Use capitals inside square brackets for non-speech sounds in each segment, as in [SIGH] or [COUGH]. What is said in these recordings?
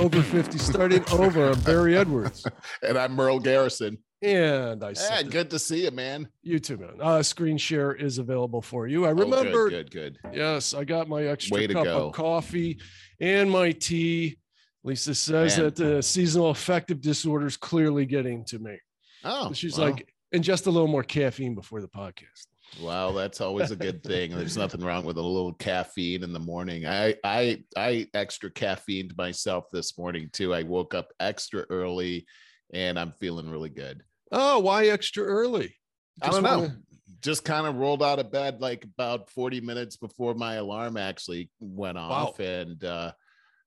over 50, starting over. I'm Barry Edwards. [LAUGHS] and I'm Merle Garrison. And I said, good to see you, man. you too, man. Uh, screen share is available for you. I Oh, good, remember, good, good. yes, I got my extra Way cup of coffee and my tea. Lisa says Man. that the seasonal affective disorder is clearly getting to me. Oh, She's well, like, and just a little more caffeine before the podcast. Well, that's always a good thing. There's nothing wrong with a little caffeine in the morning. I I I extra caffeined myself this morning too. I woke up extra early and I'm feeling really good. Oh, why extra early? I don't know. wanna- Just kind of rolled out of bed like about 40 minutes before my alarm actually went off. And uh,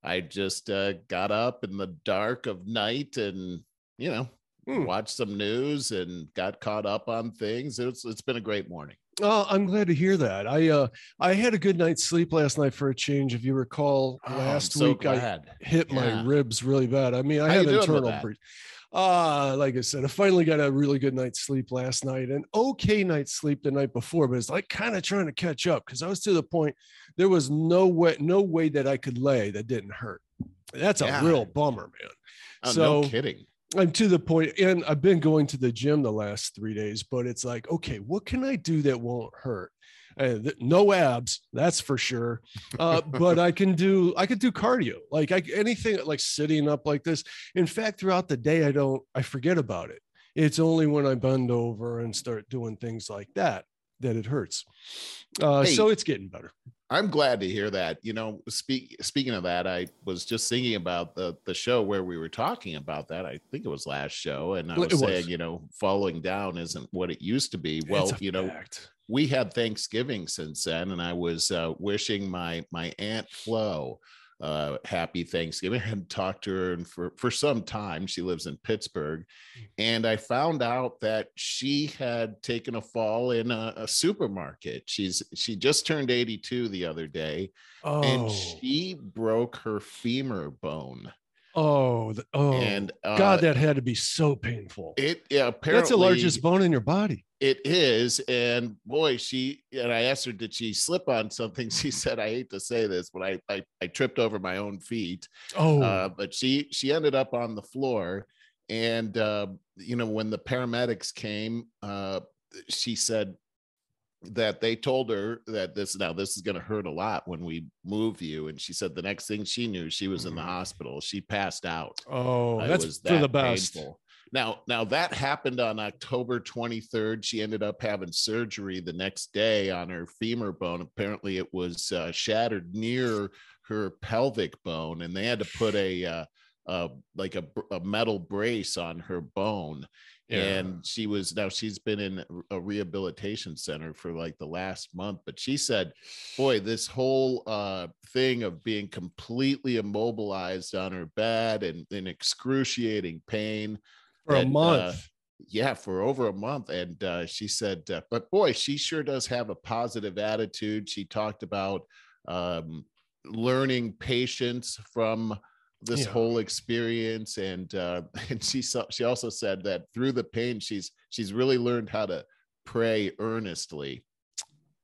I just uh, got up in the dark of night and, you know, Hmm. watched some news and got caught up on things. It's it's been a great morning. Oh, I'm glad to hear that. I uh I had a good night's sleep last night for a change. If you recall, Oh, last so week I glad. hit my ribs really bad. I mean, I How you have doing with internal that? uh like I said, I finally got a really good night's sleep last night and okay night's sleep the night before, but it's like kind of trying to catch up because I was to the point there was no way, no way that I could lay that didn't hurt. That's a Yeah. real bummer, man. Oh, so no kidding. I'm to the point, and I've been going to the gym the last three days, but it's like, okay, what can I do that won't hurt? Uh, th- no abs, that's for sure. Uh, [LAUGHS] but I can do, I could do cardio, like I, anything like sitting up like this. In fact, throughout the day, I don't, I forget about it. It's only when I bend over and start doing things like that that it hurts. Uh, Hey. so it's getting better. I'm glad to hear that. You know, speak speaking of that, I was just thinking about the the show where we were talking about that. I think it was last show, and I was was. saying, you know, falling down isn't what it used to be. Well, you know, fact. we had Thanksgiving since then, and I was uh, wishing my my aunt Flo uh, happy Thanksgiving. [LAUGHS] I hadn't talked to her and for for some time. She lives in Pittsburgh, and I found out that she had taken a fall in a, a supermarket. She's she just turned eighty two the other day, oh, and she broke her femur bone. Oh, the- oh, and uh, God, that had to be so painful. it yeah, apparently That's the largest bone in your body. It is, and boy, she and I asked her, did she slip on something? [LAUGHS] She said, I hate to say this, but I I, I tripped over my own feet. Oh, Uh, but she she ended up on the floor, and uh, you know when the paramedics came, uh, she said that they told her that this now this is going to hurt a lot when we move you, and she said the next thing she knew, she was in the Mhm. hospital. She passed out. oh, It that's was for the best. painful. Now, now that happened on October 23rd. She ended up having surgery the next day on her femur bone. Apparently, it was uh, shattered near her pelvic bone, and they had to put a uh, uh, like a, a metal brace on her bone. Yeah. And she was now she's been in a rehabilitation center for like the last month. But she said, "Boy, this whole uh, thing of being completely immobilized on her bed and in excruciating pain for a uh, month. yeah for over a month and uh, she said uh, but boy she sure does have a positive attitude she talked about um, learning patience from this Yeah. whole experience and uh, [LAUGHS] and she saw, she also said that through the pain she's she's really learned how to pray earnestly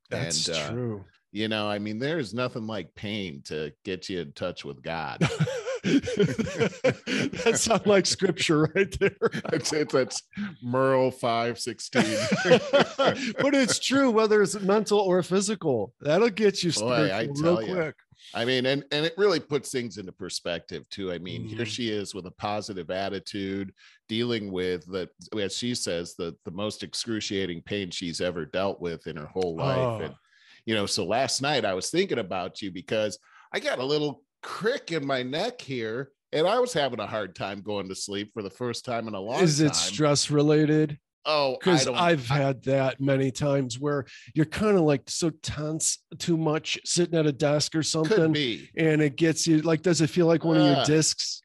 That's and, uh, true. you know i mean there's nothing like pain to get you in touch with god [LAUGHS] [LAUGHS] that sounds like scripture right there. [LAUGHS] it's, it's, it's merle 516 [LAUGHS] but it's true, whether it's mental or physical. That'll get you Boy, I real quick. I mean, and and it really puts things into perspective too. I mean, here Mhm. she is with a positive attitude, dealing with the, as she says, the the most excruciating pain she's ever dealt with in her whole life. Oh. And you know, so last night I was thinking about you because I got a little crick in my neck here, and I was having a hard time going to sleep for the first time in a long Is time. Is it stress related? oh, Because I've I- had that many times where you're kind of like so tense too much sitting at a desk or something. And it gets you like, does it feel like one of your discs?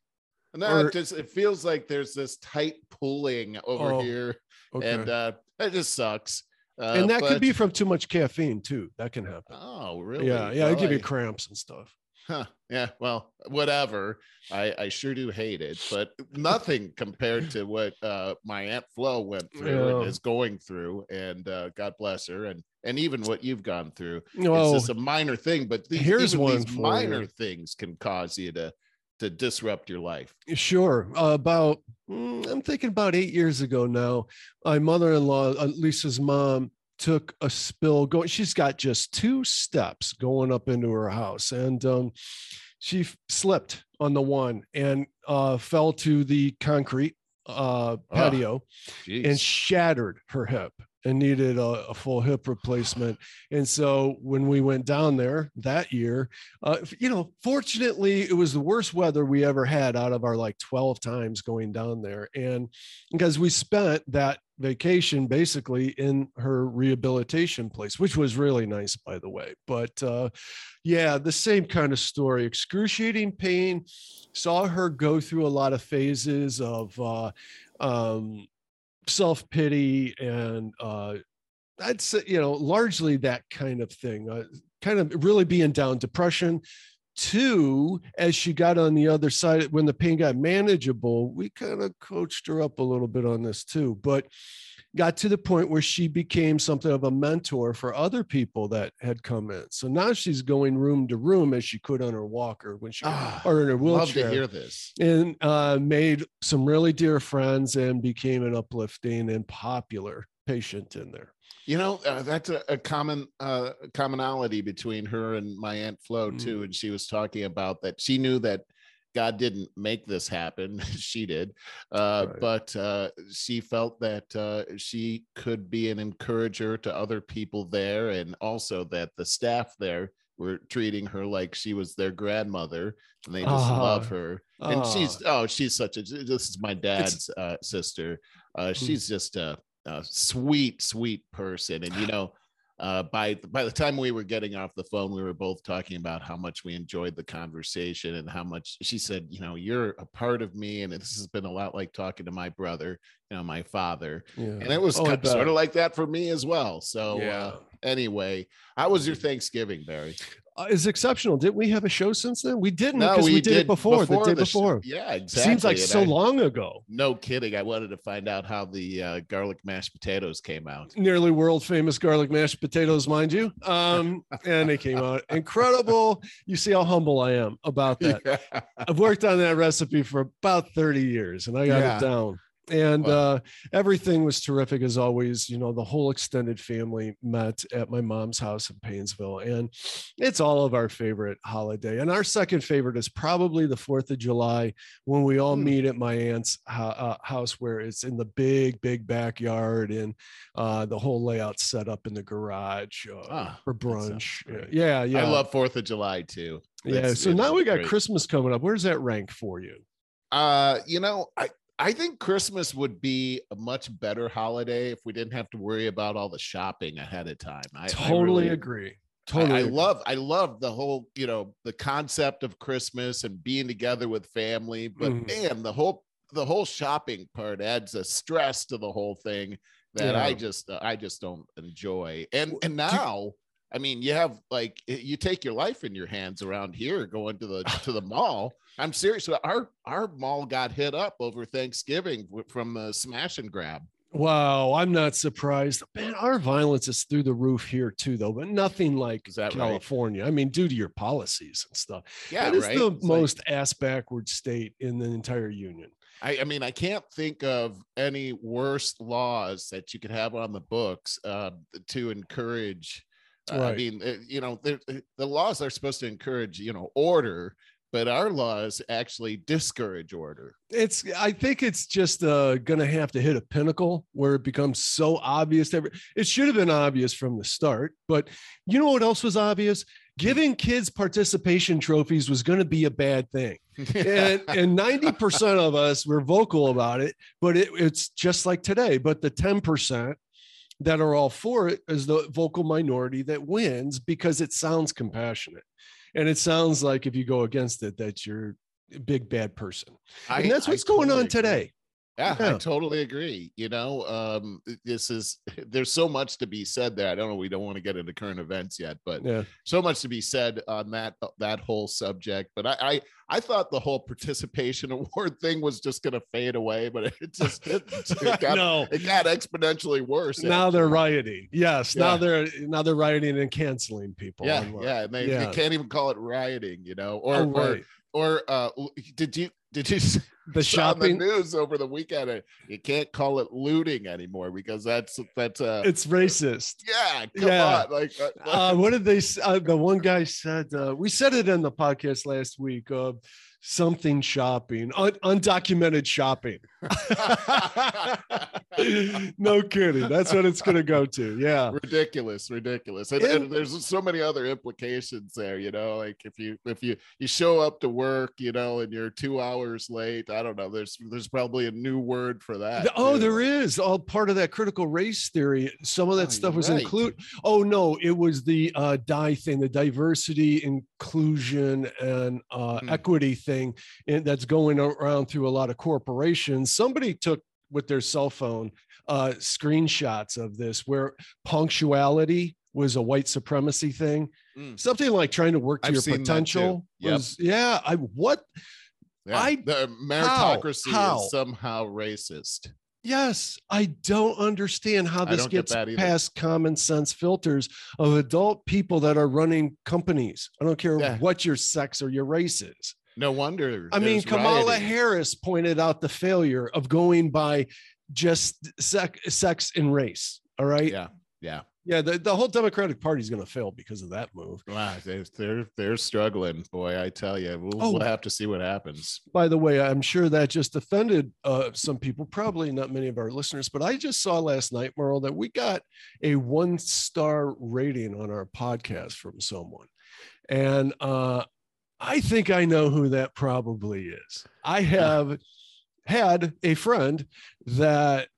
No, or- it just it feels like there's this tight pulling over Oh, here. Okay. and uh that just sucks uh, and that could be from too much caffeine too. That can happen. oh really Yeah, yeah, I Well, give you cramps and stuff. Huh, yeah well whatever i i sure do hate it but nothing compared to what uh my aunt flo went through and is going through and uh god bless her and and even what you've gone through Well, it's just a minor thing but these, here's one these minor you. things can cause you to to disrupt your life? Sure. Uh, about, mm, I'm thinking about eight years ago now, my mother in law, uh, Lisa's mom, took a spill going. She's got just two steps going up into her house. And um, she f- slipped on the one and uh, fell to the concrete uh, patio Jeez. and shattered her hip and needed a, a full hip replacement. And so when we went down there that year, uh, you know, fortunately, it was the worst weather we ever had out of our like 12 times going down there. And because we spent that vacation basically in her rehabilitation place, which was really nice, by the way. But uh, yeah, the same kind of story excruciating pain. Saw her go through a lot of phases of, uh, um, self pity and uh, I'd say you know largely that kind of thing, uh, kind of really being down, depression. Two, as she got on the other side, when the pain got manageable, we kind of coached her up a little bit on this too. But got to the point where she became something of a mentor for other people that had come in. So now she's going room to room as she could on her walker when she Ah, or in her Love wheelchair to hear this. and uh, made some really dear friends and became an uplifting and popular patient in there. You know, uh, that's a, a common uh, commonality between her and my aunt Flo Mm. too. And she was talking about that she knew that God didn't make this happen; [LAUGHS] she did. Uh, Right. But uh, she felt that uh, she could be an encourager to other people there, and also that the staff there were treating her like she was their grandmother, and they just Ah. love her. And Ah. she's oh, she's such a. This is my dad's uh, sister. Uh, Hmm. she's just a a sweet, sweet person. And you [SIGHS] know, uh, by by the time we were getting off the phone, we were both talking about how much we enjoyed the conversation and how much she said, you know, you're a part of me, and this has been a lot like talking to my brother, you know, my father, Yeah. and it was Oh, kind sort of like that for me as well. So Yeah. uh, anyway, how was your Thanksgiving, Barry? Uh, it's exceptional. Didn't we have a show since then? We didn't because we, did, it before, the day the sh- before. yeah, exactly. Seems like And so I- long ago. No kidding. I wanted to find out how the uh, garlic mashed potatoes came out. Nearly world famous garlic mashed potatoes, mind you. Um, and they came out [LAUGHS] incredible. You see how humble I am about that. [LAUGHS] Yeah. I've worked on that recipe for about 30 years and I got Yeah. it down. And Wow. uh, everything was terrific as always. You know, the whole extended family met at my mom's house in Painesville, and it's all of our favorite holiday. And our second favorite is probably the Fourth of July when we all Hmm. meet at my aunt's uh, house, where it's in the big, big backyard, and uh, the whole layout set up in the garage uh, Ah, for brunch. Yeah, yeah, I love Fourth of July too. yeah. So now we got great. Christmas coming up. Where's that rank for you? Uh, you know, I I think Christmas would be a much better holiday if we didn't have to worry about all the shopping ahead of time. I I totally really- agree. I- Totally. I, agree. love I love the whole, you know, the concept of Christmas and being together with family, but Mhm. man, the whole the whole shopping part adds a stress to the whole thing that I Yeah. just I just don't enjoy. And and now I mean, you have like you take your life in your hands around here going to the [LAUGHS] to the mall. I'm serious. Our our mall got hit up over Thanksgiving from the smash and grab. Wow, I'm not surprised. Man, our violence is through the roof here too, though, but nothing like that right? California. I mean, due to your policies and stuff. Yeah, That is right. the It's like- most ass backward state in the entire union. I, I mean, I can't think of any worse laws that you could have on the books uh, to encourage. Uh, I mean, you know, uh, the laws are supposed to encourage, you know, order, but our laws actually discourage order. It's I think it's just uh gonna have to hit a pinnacle where it becomes so obvious to every it should have been obvious from the start, but you know what else was obvious? Giving kids participation trophies was gonna be a bad thing. and [LAUGHS] and 90% of us were vocal about it but it, it's just like today but the 10% that are all for it is the vocal minority that wins because it sounds compassionate. And it sounds like if you go against it that you're a big bad person. I- and that's I what's going totally on agree. Yeah, Yeah. I totally agree. You know, um, this is [LAUGHS] there's so much to be said there. I don't know. We don't want to get into current events yet, but Yeah. so much to be said on that that whole subject. But I I, I thought the whole participation [LAUGHS] award thing was just going to fade away, but it just it, [LAUGHS] it got no. it got exponentially worse. Now they're rioting. Yes. Now they're now they're rioting and canceling people. Yeah, online. yeah, and they, Yeah. they can't even call it rioting, you know. Or Oh, or or uh, did you did you see [LAUGHS] The on the shopping. news over the weekend? uh, You can't call it looting anymore because that's that's uh It's racist. yeah, come Yeah. on, like uh, uh, what did they? Uh, the one [LAUGHS] guy said. Uh, we said it in the podcast last week. Something shopping, un- undocumented shopping. [LAUGHS] no kidding. That's what it's going to go to. Yeah. ridiculous, ridiculous, and, And- and there's so many other implications there. You know, like if you if you you show up to work, you know, and you're two hours late, I don't know. There's there's probably a new word for that. Oh, too. there is all part of that critical race theory. Some of that Oh, stuff was right. include. Oh no, it was the uh, die thing, the diversity, inclusion, and uh, Hmm. equity thing and that's going around through a lot of corporations. Somebody took with their cell phone uh, screenshots of this, where punctuality was a white supremacy thing. Mm. Something like trying to work to I've your seen that too. potential. Yep. Was, yeah, I what Yeah, I- the meritocracy how? is somehow racist. Yes, I don't understand how this gets past common sense filters of adult people that are running companies. I don't care Yeah. what your sex or your race is. No wonder. I mean, Kamala rioting. Harris pointed out the failure of going by just sec- sex and race. All right. Yeah, yeah. Yeah. The, the whole Democratic Party is going to fail because of that move. Wow, they're they're, they're struggling, boy. I tell you, we'll, Oh. we'll have to see what happens. By the way, I'm sure that just offended uh, some people, probably not many of our listeners, but I just saw last night, Merle, that we got a one star rating on our podcast from someone. And uh, I think I know who that probably is. I have had a friend that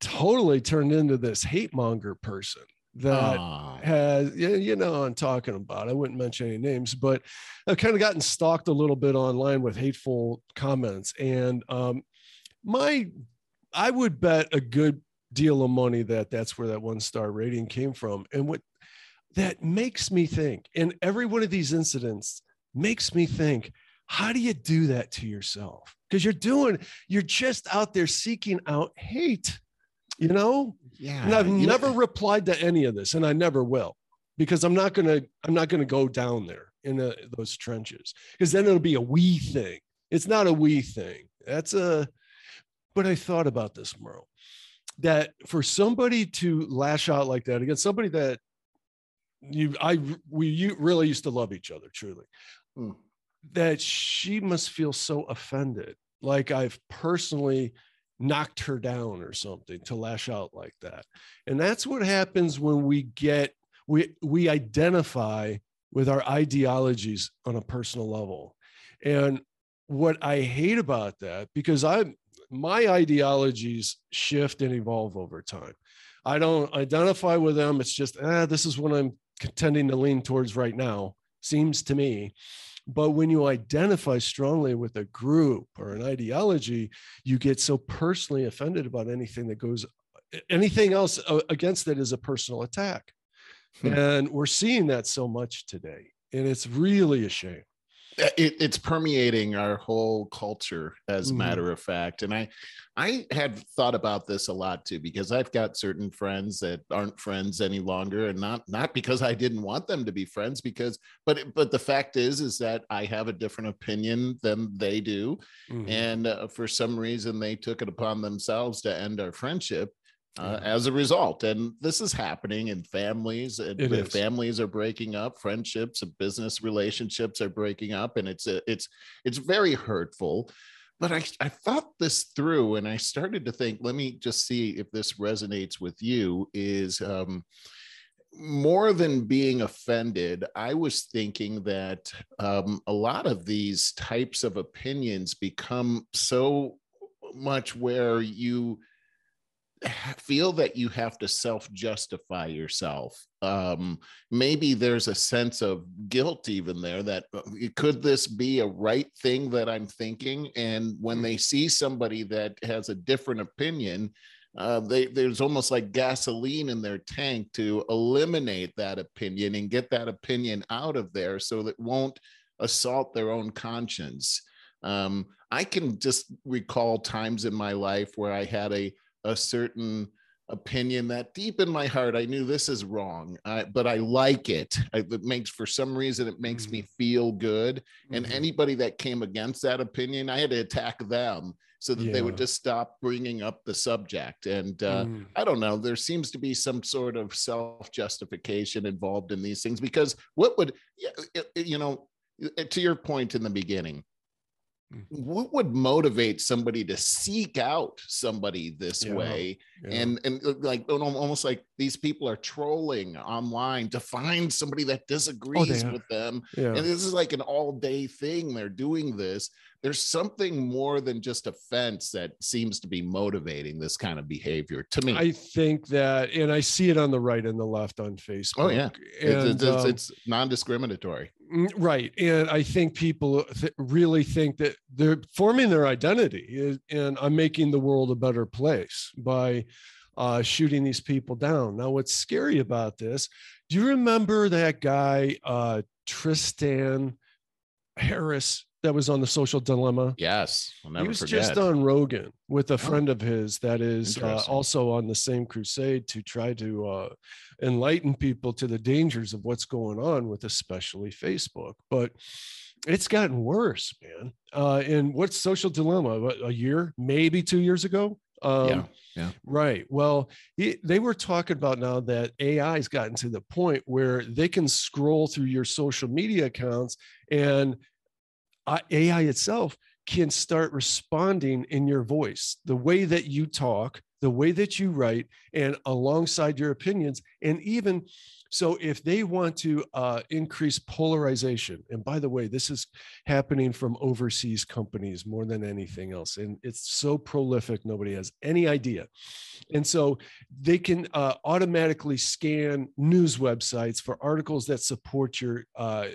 totally turned into this hate monger person that Aw. has yeah, you know I'm talking about. I wouldn't mention any names, but I've kind of gotten stalked a little bit online with hateful comments. And um, my, I would bet a good deal of money that that's where that one star rating came from. And what that makes me think, in every one of these incidents makes me think, how do you do that to yourself? Because you're doing, you're just out there seeking out hate, you know? yeah, and I've never replied to any of this, and I never will, because I'm not gonna I'm not gonna go down there in uh those trenches, because then it'll be a we thing. It's not a we thing. That's a. But I thought about this, Merle, that for somebody to lash out like that against somebody that you I we you really used to love each other truly, Hmm. that she must feel so offended, like I've personally knocked her down or something to lash out like that. And that's what happens when we get we we identify with our ideologies on a personal level. And what I hate about that because I my ideologies shift and evolve over time. I don't identify with them. It's just, ah, this is what I'm contending to lean towards right now, seems to me. But when you identify strongly with a group or an ideology, you get so personally offended about anything that goes, anything else uh, against it is a personal attack. Hmm. And we're seeing that so much today. And it's really a shame. Uh, it, it's permeating our whole culture as a Mhm. matter of fact and i i had thought about this a lot too because i've got certain friends that aren't friends any longer and not not because i didn't want them to be friends because but but the fact is is that i have a different opinion than they do Mhm. and uh, for some reason they took it upon themselves to end our friendship uh, Yeah. as a result and this is happening in families and It families are breaking up friendships and business relationships are breaking up and it's a, it's it's very hurtful but I, I thought this through and i started to think let me just see if this resonates with you is um, more than being offended, I was thinking that um, a lot of these types of opinions become so much where you feel that you have to self justify yourself. Um, maybe there's a sense of guilt even there that uh, could this be a right thing that I'm thinking? And when they see somebody that has a different opinion, uh, they, there's almost like gasoline in their tank to eliminate that opinion and get that opinion out of there so that won't assault their own conscience. Um, I can just recall times in my life where I had a a certain opinion that deep in my heart I knew this is wrong, I, but I like it. I, it makes for some reason it makes mm-hmm. me feel good. And mm-hmm. anybody that came against that opinion, I had to attack them so that yeah. they would just stop bringing up the subject. And uh, mm. I don't know, there seems to be some sort of self justification involved in these things because what would you know to your point in the beginning Mm. What would motivate somebody to seek out somebody this yeah, way? Yeah. and and uh, like almost like these people are trolling online to find somebody that oh, disagrees oh, with them. Yeah. and this is like an all day thing they're doing this there's something more than just offense that seems to be motivating this kind of behavior to me. I think that, and I see it on the right and the left on Facebook. Oh yeah, and, it's, it's, um, it's non-discriminatory. Mm, right, and I think people th- really think that they're forming their identity, and I'm making the world a better place by uh, shooting these people down. Now, what's scary about this? Do you remember that guy uh, Tristan Harris that was on the social dilemma. Yes. he was forget. just on Rogan with a oh, friend oh, of his that is uh, also on the same crusade to try to uh, enlighten people to the dangers of what's going on with especially Facebook. But it's gotten worse, man. Uh, and what's social dilemma? A year, maybe two years ago? Um, yeah. Yeah. Right. Well, he, they were talking about now that AI has gotten to the point where they can scroll through your social media accounts and AI itself can start responding in your voice, the way that you talk, the way that you write, and alongside your opinions. And even so, if they want to uh, increase polarization, and by the way, this is happening from overseas companies more than anything else, and it's so prolific, nobody has any idea. And so they can uh, automatically scan news websites for articles that support your. Uh,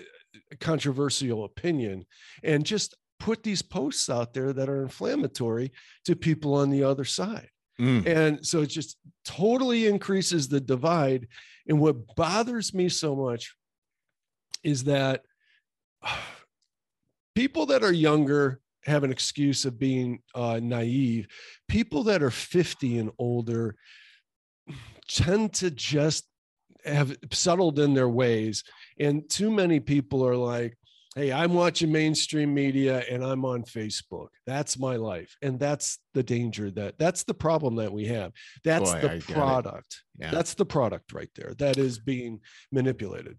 controversial opinion and just put these posts out there that are inflammatory to people on the other side. Mm. And so it just totally increases the divide. And what bothers me so much is that [SIGHS] people that are younger have an excuse of being uh, naive. People that are 50 and older tend to just have settled in their ways and too many people are like, hey, I'm watching mainstream media and I'm on Facebook. That's my life. And that's the danger that that's the problem that we have. That's Boy, the product. Yeah. That's the product right there that is being manipulated.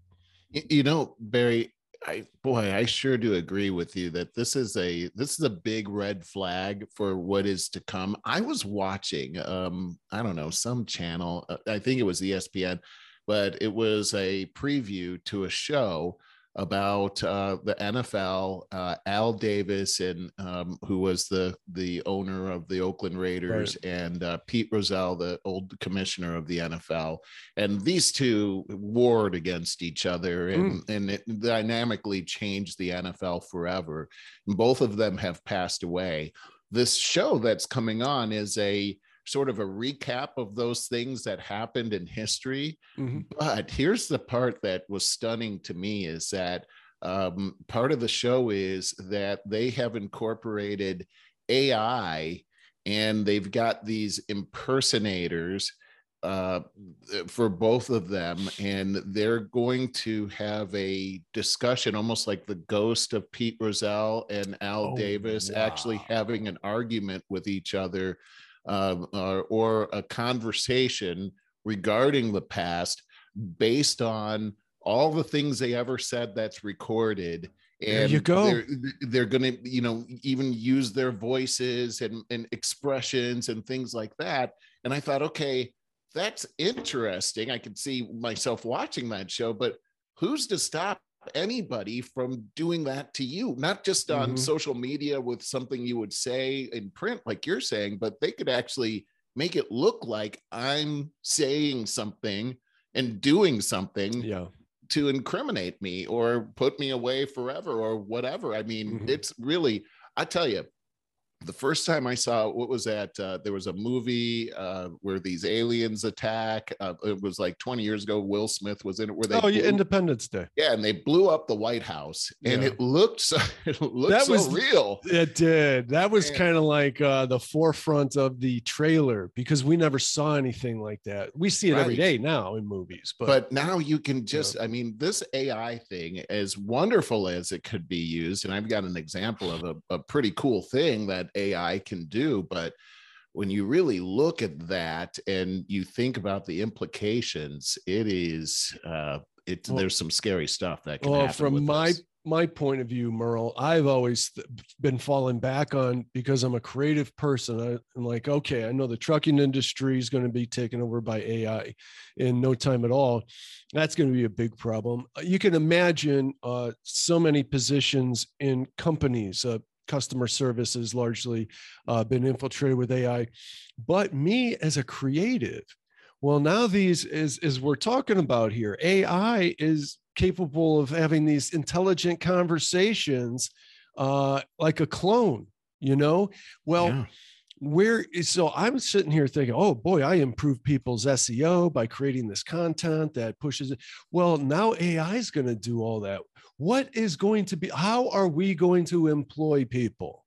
You know, Barry, I boy, I sure do agree with you that this is a this is a big red flag for what is to come. I was watching um I don't know, some channel, uh, I think it was ESPN but it was a preview to a show about uh, the NFL. Uh, Al Davis and um, who was the the owner of the Oakland Raiders, right. and uh, Pete Rozelle, the old commissioner of the NFL, and these two warred against each other, and mm. and it dynamically changed the NFL forever. And both of them have passed away. This show that's coming on is a sort of a recap of those things that happened in history. Mm-hmm. But here's the part that was stunning to me is that um, part of the show is that they have incorporated AI and they've got these impersonators uh, for both of them, and they're going to have a discussion, almost like the ghost of Pete Rozelle and Al oh, Davis, wow. actually having an argument with each other or, uh, or a conversation regarding the past based on all the things they ever said that's recorded. And there you go. they're, they're gonna you know even use their voices and, and expressions and things like that. And i thought okay that's interesting. I could see myself watching that show but who's to stop anybody from doing that to you, not just on mm-hmm. social media with something you would say in print, like you're saying, but they could actually make it look like I'm saying something and doing something Yeah. to incriminate me or put me away forever or whatever. I mean, Mhm. it's really, I tell you, the first time I saw what was that? Uh, there was a movie uh, where these aliens attack. Uh, it was like 20 years ago. Will Smith was in it. Where they Oh, yeah, blew- Independence Day. yeah, and they blew up the White House, and Yeah. it looked so [LAUGHS] it looked That so was- real. It did. That was kind of like uh, the forefront of the trailer because we never saw anything like that. We see it every Right. day now in movies, but, but now you can just i mean this ai thing as wonderful as it could be used and i've got an example of a, a pretty cool thing that ai can do but when you really look at that and you think about the implications it is uh it Well- there's some scary stuff that can well, happen from my this. my point of view, Merle, I've always th- been falling back on because I'm a creative person. I, I'm like, okay, I know the trucking industry is going to be taken over by AI in no time at all. That's going to be a big problem. You can imagine uh, so many positions in companies. Uh, customer service has largely uh, been infiltrated with AI, but me as a creative, well, now these is is we're talking about here. AI is capable of having these intelligent conversations uh, like a clone, you know? Well, Yeah. Where is so I'm sitting here thinking, oh boy, I improve people's SEO by creating this content that pushes it. Well, now AI is going to do all that. What is going to be, how are we going to employ people?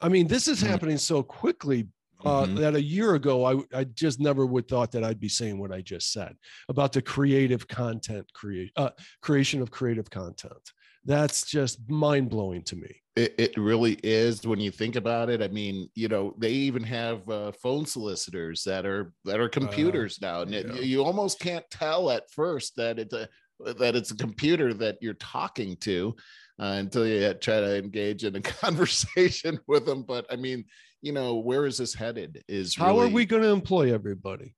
I mean, this is Hmm. happening so quickly uh, Mhm. that a year ago I, I just never would thought that I'd be saying what I just said about the creative content create uh, creation of creative content. That's just mind blowing to me. It, it really is when you think about it. I mean, you know, they even have uh, phone solicitors that are that are computers now, and it- you, you almost can't tell at first that it's a that it's a computer that you're talking to uh, until you try to engage in a [LAUGHS] conversation with them. But I mean, you know, where is this headed? Is How are we going to employ everybody?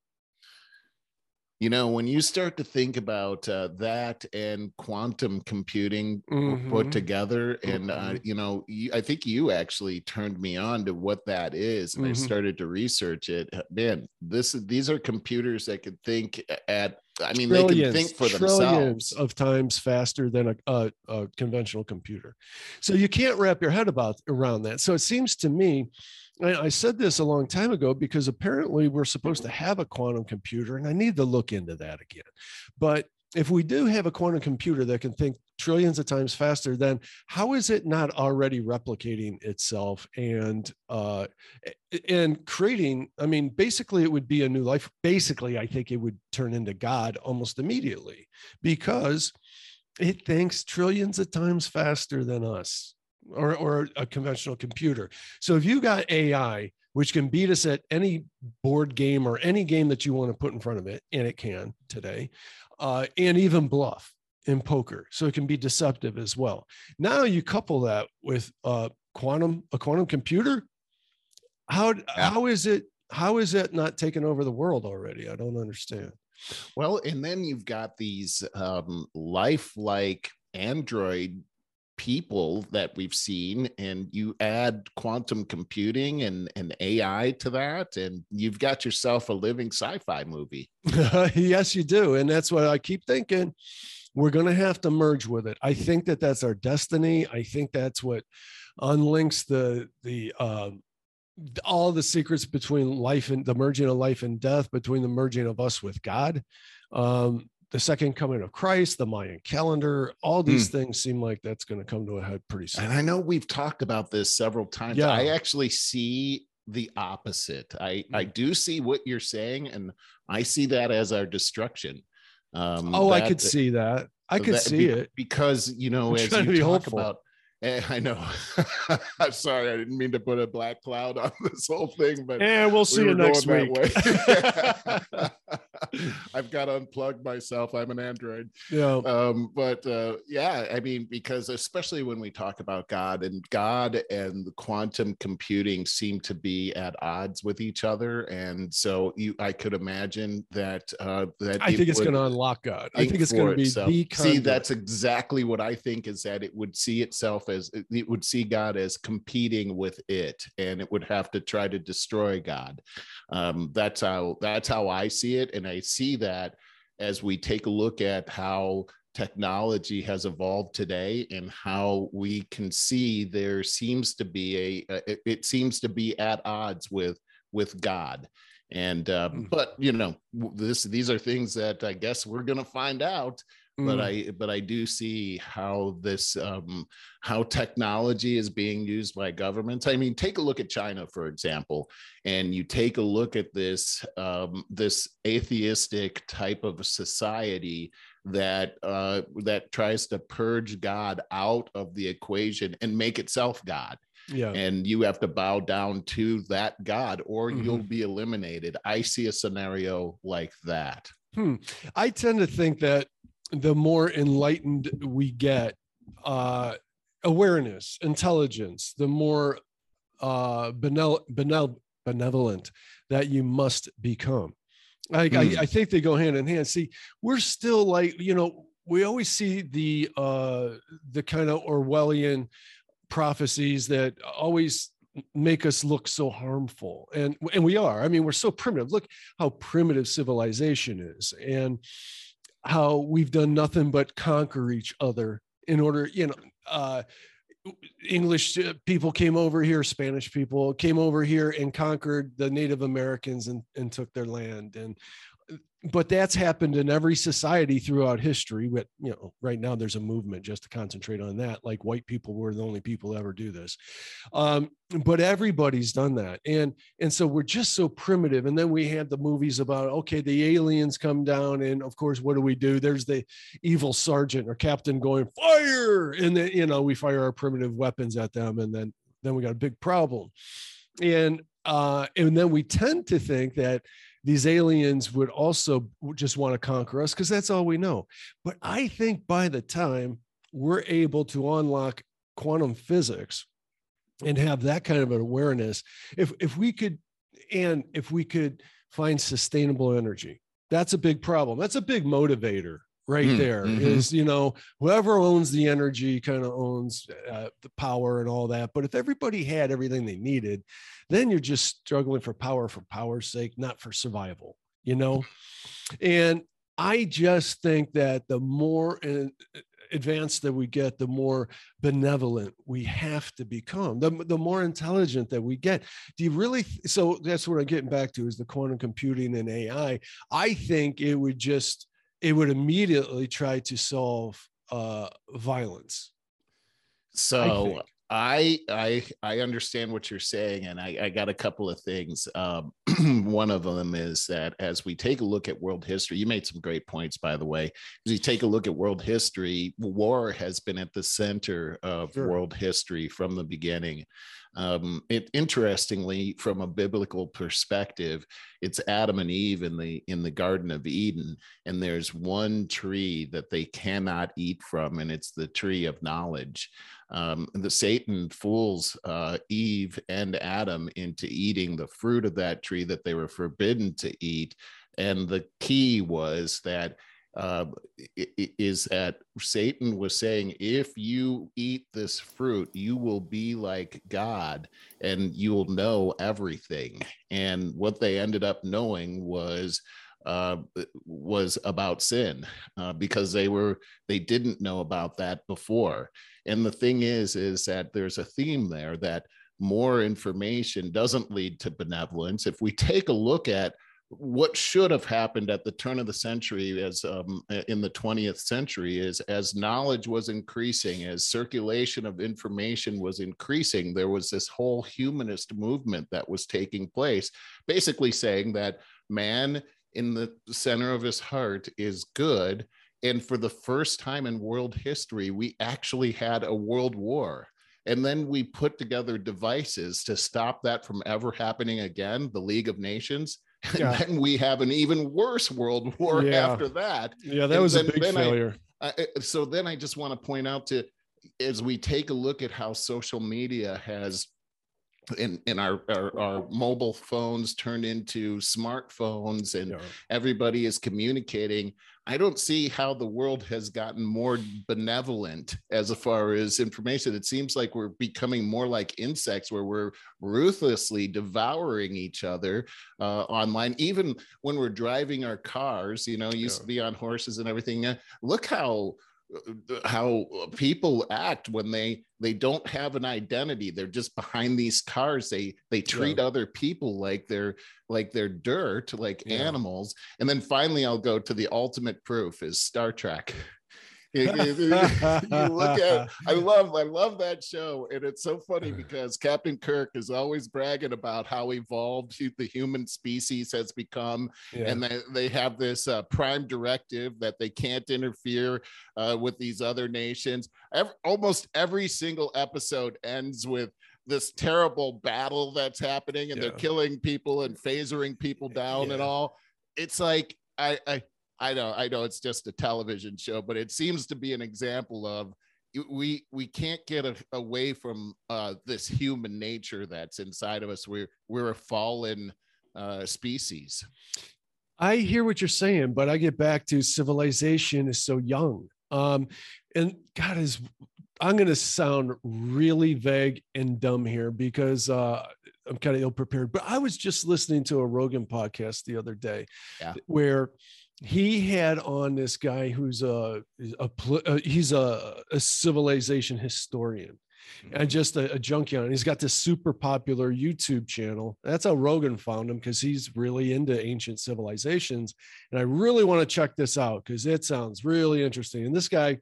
You know when you start to think about uh, that and quantum computing w- put together and uh, Mhm. you know you, i think you actually turned me on to what that is and i Mhm. started to research it Uh, man this is these are computers that could think at i mean they can think for trillions themselves of times faster than a, a, a conventional computer. So you can't wrap your head about around that. So it seems to me, I, said this a long time ago because apparently we're supposed to have a quantum computer, and I need to look into that again. But if we do have a quantum computer that can think trillions of times faster, then how is it not already replicating itself and uh, and creating? I mean, basically, it would be a new life. Basically, I think it would turn into God almost immediately because it thinks trillions of times faster than us or, or a conventional computer. So if you got AI, which can beat us at any board game or any game that you want to put in front of it, and it can today, uh, and even bluff in poker. So it can be deceptive as well. Now you couple that with uh, quantum, a quantum computer. How how is it? How is it not taking over the world already? I don't understand. well and then you've got these um lifelike android people that we've seen and you add quantum computing and, and ai to that and you've got yourself a living sci-fi movie [LAUGHS] yes, you do. And that's what I keep thinking. We're going to have to merge with it. I think that that's our destiny. I think that's what unlinks the, the, um, all the secrets between life and the merging of life and death, between the merging of us with God, um, the second coming of Christ, the Mayan calendar, all these things seem like that's going to come to a head pretty soon. and i know we've talked about this several times Yeah. i actually see the opposite i i Mm. do see what you're saying and i see that as our destruction um oh, I could see that. I could that see be- it. because you know I'm as you talk hopeful. about [LAUGHS] eh, I know. [LAUGHS] I'm sorry, I didn't mean to put a black cloud [LAUGHS] on this whole thing, but Yeah, we'll see we you next week. [LAUGHS] I've got to unplug myself. I'm an Android. Yeah. Um, but uh, yeah, I mean, because especially when we talk about God and God and quantum computing seem to be at odds with each other, and so you, I could imagine that uh, that I think it's going to unlock God. I think it's going to be itself. the see. That's exactly what I think is that it would see itself as it would see God as competing with it, and it would have to try to destroy God. Um, that's how that's how I see it, and I see that as we take a look at how technology has evolved today and how we can see there seems to be a, a it seems to be at odds with with god and mm. but you know this these are things that i guess we're going to find out but mm. i but i do see how this um how technology is being used by governments i mean take a look at china for example and you take a look at this um this atheistic type of society that uh that tries to purge god out of the equation and make itself god yeah and you have to bow down to that god or mm-hmm. you'll be eliminated i see a scenario like that hmm. i tend to think that the more enlightened we get, uh, awareness, intelligence, the more uh, benel- benel- benevolent that you must become. I, mm. I, hmm. I, think they go hand in hand. See, we're still like, you know, we always see the uh, the kind of Orwellian prophecies that always make us look so harmful and and we are i mean we're so primitive look how primitive civilization is and how we've done nothing but conquer each other in order, you know, uh, English uh, people came over here, Spanish people came over here and conquered the Native Americans and, and took their land. And but that's happened in every society throughout history but you know right now there's a movement just to concentrate on that like white people were the only people ever do this. Um, but everybody's done that. And and so we're just so primitive. And then we had the movies about okay the aliens come down and of course what do we do? There's the evil sergeant or captain going fire! And then you know we fire our primitive weapons at them and then then we got a big problem. And uh and then we tend to think that these aliens would also just want to conquer us because that's all we know. But I think by the time we're able to unlock quantum physics and have that kind of an awareness, if if we could, and if we could find sustainable energy, that's a big problem. That's a big motivator right mm, there. Mm-hmm. Is you know whoever owns the energy kind of owns uh, the power and all that but if everybody had everything they needed then you're just struggling for power for power's sake not for survival you know and i just think that the more advanced that we get the more benevolent we have to become the, the more intelligent that we get do you really so that's what i'm getting back to is the quantum computing and ai i think it would just it would immediately try to solve uh, violence. So I, I I understand what you're saying, and I, I got a couple of things. Um, [CLEARS THROAT] one of them is that as we take a look at world history, you made some great points, by the way. As you take a look at world history, war has been at the center of sure. world history from the beginning. Um, it interestingly, from a biblical perspective, it's Adam and Eve in the in the Garden of Eden, and there's one tree that they cannot eat from, and it's the tree of knowledge. Um, the Satan fools uh, Eve and Adam into eating the fruit of that tree that they were forbidden to eat, and the key was that uh, is that Satan was saying, if you eat this fruit, you will be like God and you will know everything. And what they ended up knowing was uh, was about sin uh, because they were they didn't know about that before. And the thing is, is that there's a theme there that more information doesn't lead to benevolence. If we take a look at what should have happened at the turn of the century as um, in the 20th century is as knowledge was increasing as circulation of information was increasing there was this whole humanist movement that was taking place basically saying that man in the center of his heart is good and for the first time in world history we actually had a world war. And then we put together devices to stop that from ever happening again the league of nations [LAUGHS] and Yeah. then we have an even worse world war Yeah. after that Yeah, that And was a then- big then failure. I, I- so then I just want to point out to as we take a look at how social media has in, in our, our our mobile phones turned into smartphones and Yeah. everybody is communicating i don't see how the world has gotten more benevolent as far as information it seems like we're becoming more like insects where we're ruthlessly devouring each other uh, online even when we're driving our cars you know used Yeah. to be on horses and everything uh, look how how uh, people act when they they don't have an identity. They're just behind these cars. They they treat other people like they're like they're dirt like Yeah. animals. And then finally i'll go to the ultimate proof is star trek you look at i [LAUGHS] love i love that show and it's so funny because captain kirk is always bragging about how evolved the human species has become Yeah. and they, they have this uh, prime directive that they can't interfere uh, with these other nations. Ev- almost every single episode ends with this terrible battle that's happening, and Yeah. they're killing people and phasering people down and all. It's like I, I I know I know it's just a television show, but it seems to be an example of we we can't get a, away from uh, this human nature that's inside of us. We're we're a fallen uh, species. I hear what you're saying, but I get back to civilization is so young. Um, and God is, I'm going to sound really vague and dumb here because uh, I'm kind of ill prepared. But I was just listening to a Rogan podcast the other day, Yeah. where he had on this guy who's a, a pl- uh, he's a, a civilization historian and just a, a junkyard. He's got this super popular YouTube channel. That's how Rogan found him because he's really into ancient civilizations. And I really want to check this out because it sounds really interesting. And this guy,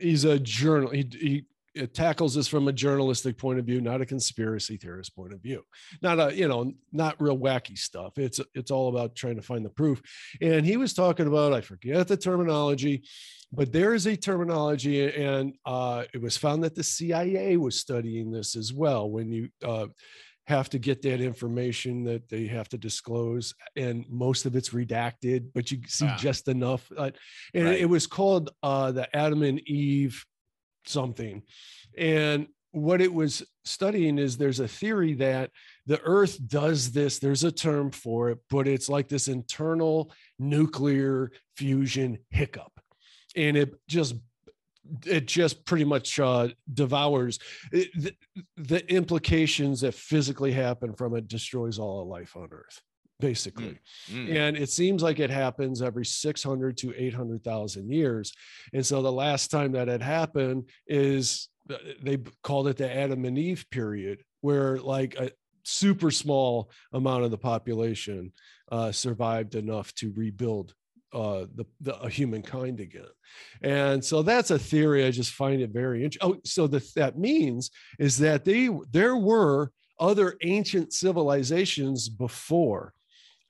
he's a journal. He, he it tackles this from a journalistic point of view, not a conspiracy theorist point of view. Not a, you know, not real wacky stuff. It's it's all about trying to find the proof. And he was talking about, I forget the terminology, but there is a terminology, and uh, it was found that the CIA was studying this as well. When you uh, have to get that information that they have to disclose, and most of it's redacted, but you see Ah. just enough. Uh, and Right. it was called uh, the Adam and Eve something. And what it was studying is there's a theory that the earth does this there's a term for it but it's like this internal nuclear fusion hiccup and it just it just pretty much uh, devours it, the, the implications that physically happen from it destroys all of life on earth basically Mm. and it seems like it happens every 600 to 800,000 years. And so the last time that had happened is uh, they called it the Adam and Eve period, where like a super small amount of the population uh, survived enough to rebuild uh, the, the uh, humankind again. And so that's a theory. I just find it very interesting. Oh, so the, that means is that they there were other ancient civilizations before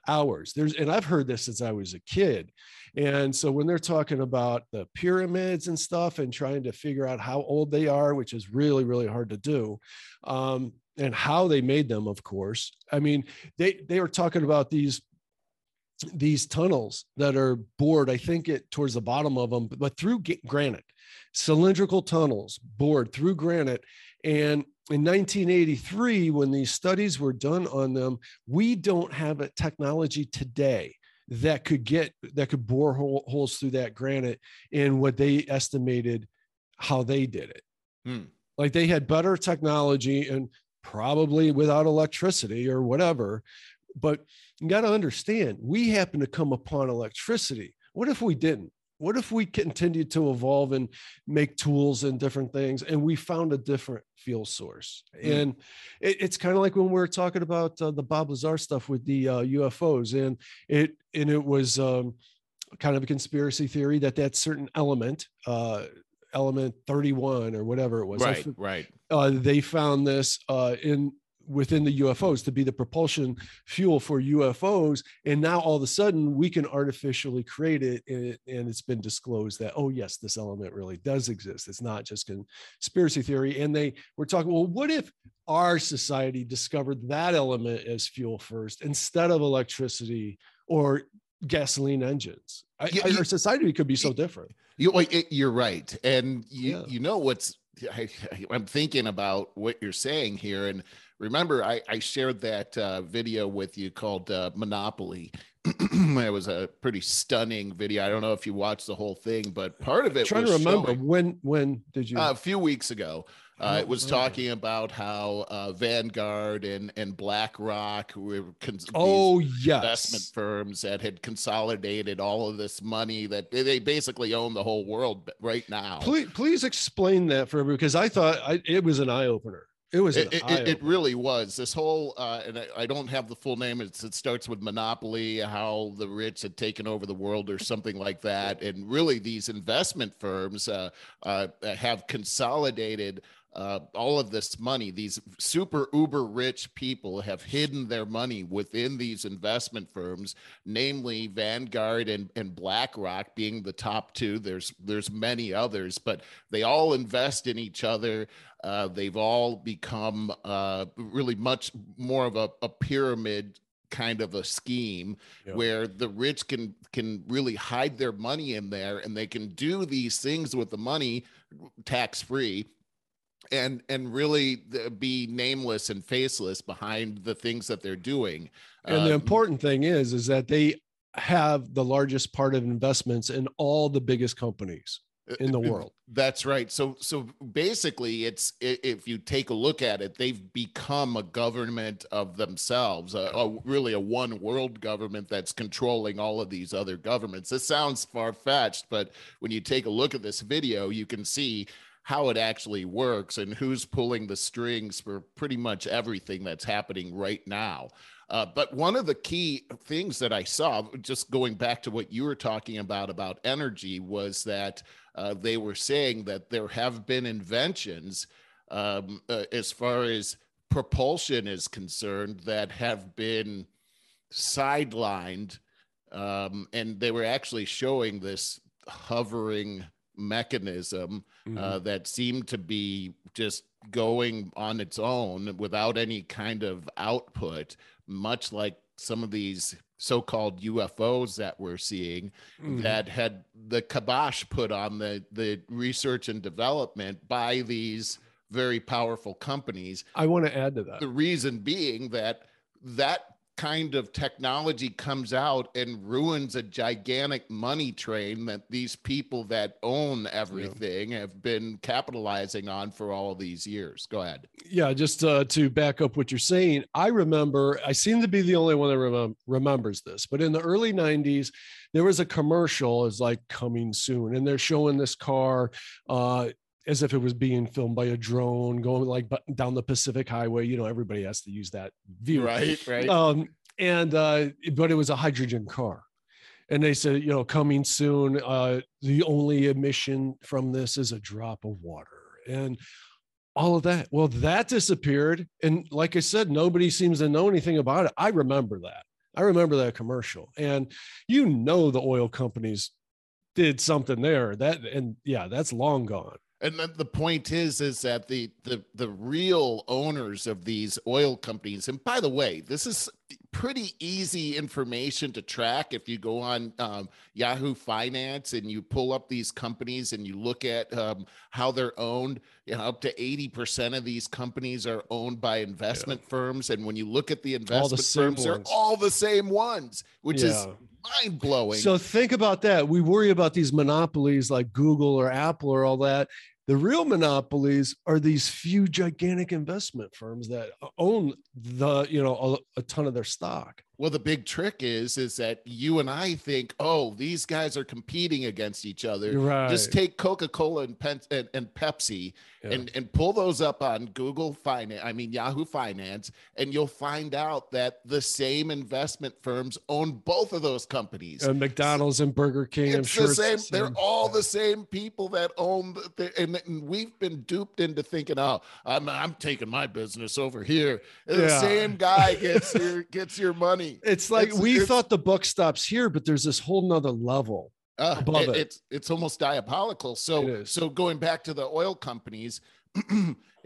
ours. There's and I've heard this since I was a kid. And so when they're talking about the pyramids and stuff and trying to figure out how old they are, which is really really hard to do, um, and how they made them, of course. I mean, they they were talking about these these tunnels that are bored. I think it towards the bottom of them, but through g- granite, cylindrical tunnels bored through granite, and in 1983, when these studies were done on them, we don't have a technology today that could get that could bore hole, holes through that granite in what they estimated how they did it. Hmm. Like they had better technology and probably without electricity or whatever. But you got to understand, we happen to come upon electricity. What if we didn't? What if we continued to evolve and make tools and different things and we found a different fuel source? Mm. And it, it's kind of like when we were talking about uh, the Bob Lazar stuff with the uh, UFOs and it, and it was um, kind of a conspiracy theory that that certain element, uh, element 31 or whatever it was, right, right. uh, they found this uh, in within the UFOs to be the propulsion fuel for UFOs. And now all of a sudden we can artificially create it. And, and, it's been disclosed that, oh, yes, this element really does exist. It's not just conspiracy theory. And they were talking, well, what if our society discovered that element as fuel first instead of electricity or gasoline engines? I, I, our society could be so different. You, you're right. And you, yeah. you know what's I, am thinking about what you're saying here, and remember I, I shared that uh, video with you called uh, Monopoly. [CLEARS THROAT] it was a pretty stunning video. I don't know if you watched the whole thing, but part of it. I'm trying to remember showing, when when did you? Uh, a few weeks ago. Uh, it was talking about how uh, Vanguard and and BlackRock were cons- oh yes investment firms that had consolidated all of this money that they basically own the whole world right now. Please, please explain that for everyone because I thought I, it was an eye opener. It was. It, it, it, really was. This whole, uh, and I, I, don't have the full name. It's, it starts with monopoly, how the rich had taken over the world, or something like that. And really, these investment firms uh, uh, have consolidated uh, all of this money. These super uber rich people have hidden their money within these investment firms, namely Vanguard and, and BlackRock being the top two. There's there's many others, but they all invest in each other. Uh, they've all become uh, really much more of a, a pyramid kind of a scheme yep. where the rich can can really hide their money in there and they can do these things with the money tax free and and really be nameless and faceless behind the things that they're doing. And um, the important thing is is that they have the largest part of investments in all the biggest companies in the uh, uh, world. that's right. So so basically it's if you take a look at it they've become a government of themselves a, a really a one world government that's controlling all of these other governments. This sounds far-fetched but when you take a look at this video you can see how it actually works and who's pulling the strings for pretty much everything that's happening right now. Uh, but one of the key things that I saw, just going back to what you were talking about about energy, was that uh, they were saying that there have been inventions um, uh, as far as propulsion is concerned that have been sidelined. Um, and they were actually showing this hovering mechanism mm-hmm. uh, that seemed to be just going on its own without any kind of output, much like some of these so-called UFOs that we're seeing mm-hmm. that had the kibosh put on the the research and development by these very powerful companies. I want to add to that. The reason being that that kind of technology comes out and ruins a gigantic money train that these people that own everything yeah. have been capitalizing on for all these years. Go ahead. Yeah, just uh, to back up what you're saying, I remember, I seem to be the only one that remem- remembers this, but in the early 90s, there was a commercial is like coming soon and they're showing this car uh, as if it was being filmed by a drone going like down the Pacific Highway. You know, everybody has to use that view, right? Right. Um, and uh, but it was a hydrogen car, and they said, you know, coming soon. Uh, the only emission from this is a drop of water, and all of that. Well, that disappeared, and like I said, nobody seems to know anything about it. I remember that. I remember that commercial, and you know, the oil companies did something there. That and yeah, that's long gone and then the point is is that the the the real owners of these oil companies and by the way this is pretty easy information to track if you go on um, yahoo finance and you pull up these companies and you look at um, how they're owned you know up to 80% of these companies are owned by investment yeah. firms and when you look at the investment the firms ones. they're all the same ones which yeah. is mind blowing. So think about that. We worry about these monopolies like Google or Apple or all that. The real monopolies are these few gigantic investment firms that own the, you know, a, a ton of their stock. Well, the big trick is is that you and I think, oh, these guys are competing against each other. Right. Just take Coca Cola and, Pen- and, and Pepsi Yeah. and and pull those up on Google Finance. I mean Yahoo Finance, and you'll find out that the same investment firms own both of those companies. And McDonald's and Burger King. I'm it's sure the same. it's the They're all the same people that own the, and, and we've been duped into thinking, oh, I'm I'm taking my business over here. And The same guy gets [LAUGHS] your gets your money. It's like It's- we it's- thought the buck stops here, but there's this whole nother level. Uh, above it- it. It's it's almost diabolical. So so going back to the oil companies, [CLEARS THROAT]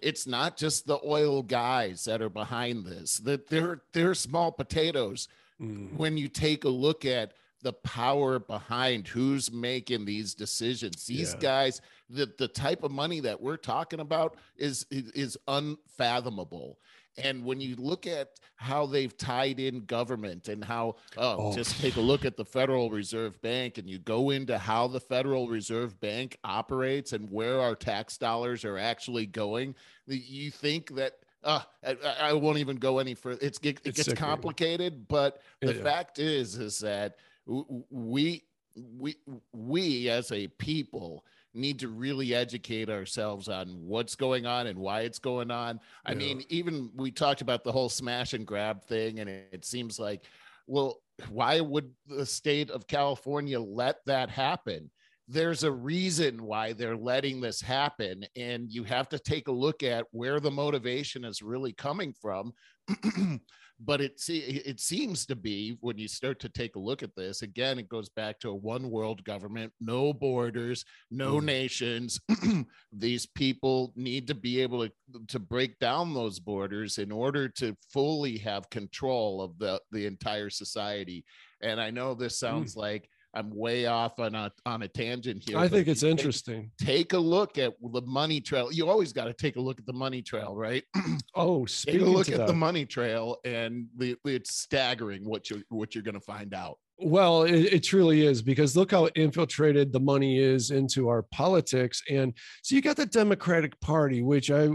it's not just the oil guys that are behind this. That they're they're small potatoes. Mm. when you take a look at the power behind who's making these decisions these Yeah. guys the, the type of money that we're talking about is is is unfathomable and when you look at how they've tied in government and how oh, Oh. just take a look at the federal reserve bank and you go into how the federal reserve bank operates and where our tax dollars are actually going you think that uh, I, I won't even go any further. It's it It's gets complicated, but the Yeah. fact is, is that we we we as a people need to really educate ourselves on what's going on and why it's going on. I Yeah. mean, even we talked about the whole smash and grab thing, and it, it seems like, well, why would the state of California let that happen? There's a reason why they're letting this happen, and you have to take a look at where the motivation is really coming from. [CLEARS THROAT] but it see it seems to be when you start to take a look at this again it goes back to a one world government no borders no Mhm. nations. [CLEARS THROAT] These people need to be able to to break down those borders in order to fully have control of the the entire society. And i know this sounds like i'm way off on a on a tangent here I think it's take- interesting. take a look at the money trail you always got to take a look at the money trail right [CLEARS THROAT] Oh, take a look at that. the money trail and the, it's staggering what you're what you're going to find out Well, it, it truly is because look how infiltrated the money is into our politics. And so you got the Democratic Party, which I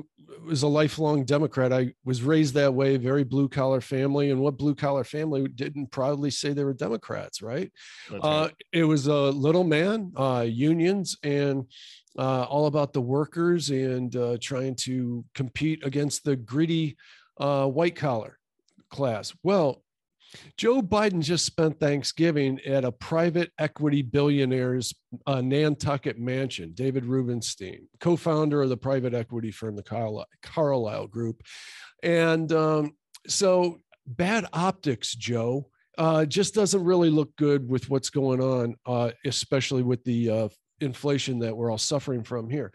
was a lifelong Democrat. I was raised that way, very blue collar family. And what blue collar family didn't proudly say they were Democrats, right? That's Uh, it was a little man, uh, unions, and uh, all about the workers and uh, trying to compete against the gritty uh, white collar class. Well, Joe Biden just spent Thanksgiving at a private equity billionaire's uh, Nantucket mansion. David Rubenstein, co-founder of the private equity firm, the Carlyle, Carlyle Group, and um, so bad optics, Joe. Uh, just doesn't really look good with what's going on, uh, especially with the uh, inflation that we're all suffering from here.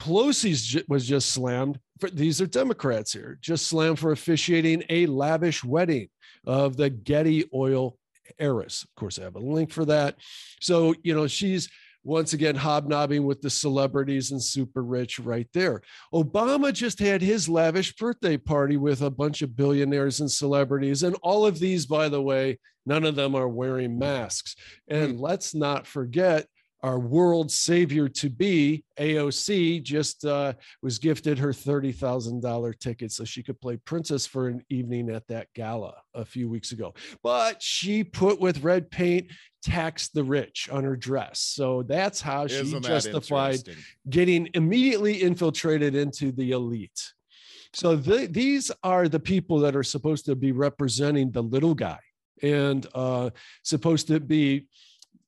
Pelosi's was just slammed. For, these are Democrats here, just slammed for officiating a lavish wedding of the Getty oil heiress. Of course, I have a link for that. So, you know, she's once again hobnobbing with the celebrities and super rich right there. Obama just had his lavish birthday party with a bunch of billionaires and celebrities. And all of these, by the way, none of them are wearing masks. And hmm. let's not forget our world savior to be AOC just uh, was gifted her $30,000 ticket so she could play princess for an evening at that gala a few weeks ago. But she put with red paint tax the rich on her dress. So that's how she Isn't justified getting immediately infiltrated into the elite. So the, these are the people that are supposed to be representing the little guy and uh, supposed to be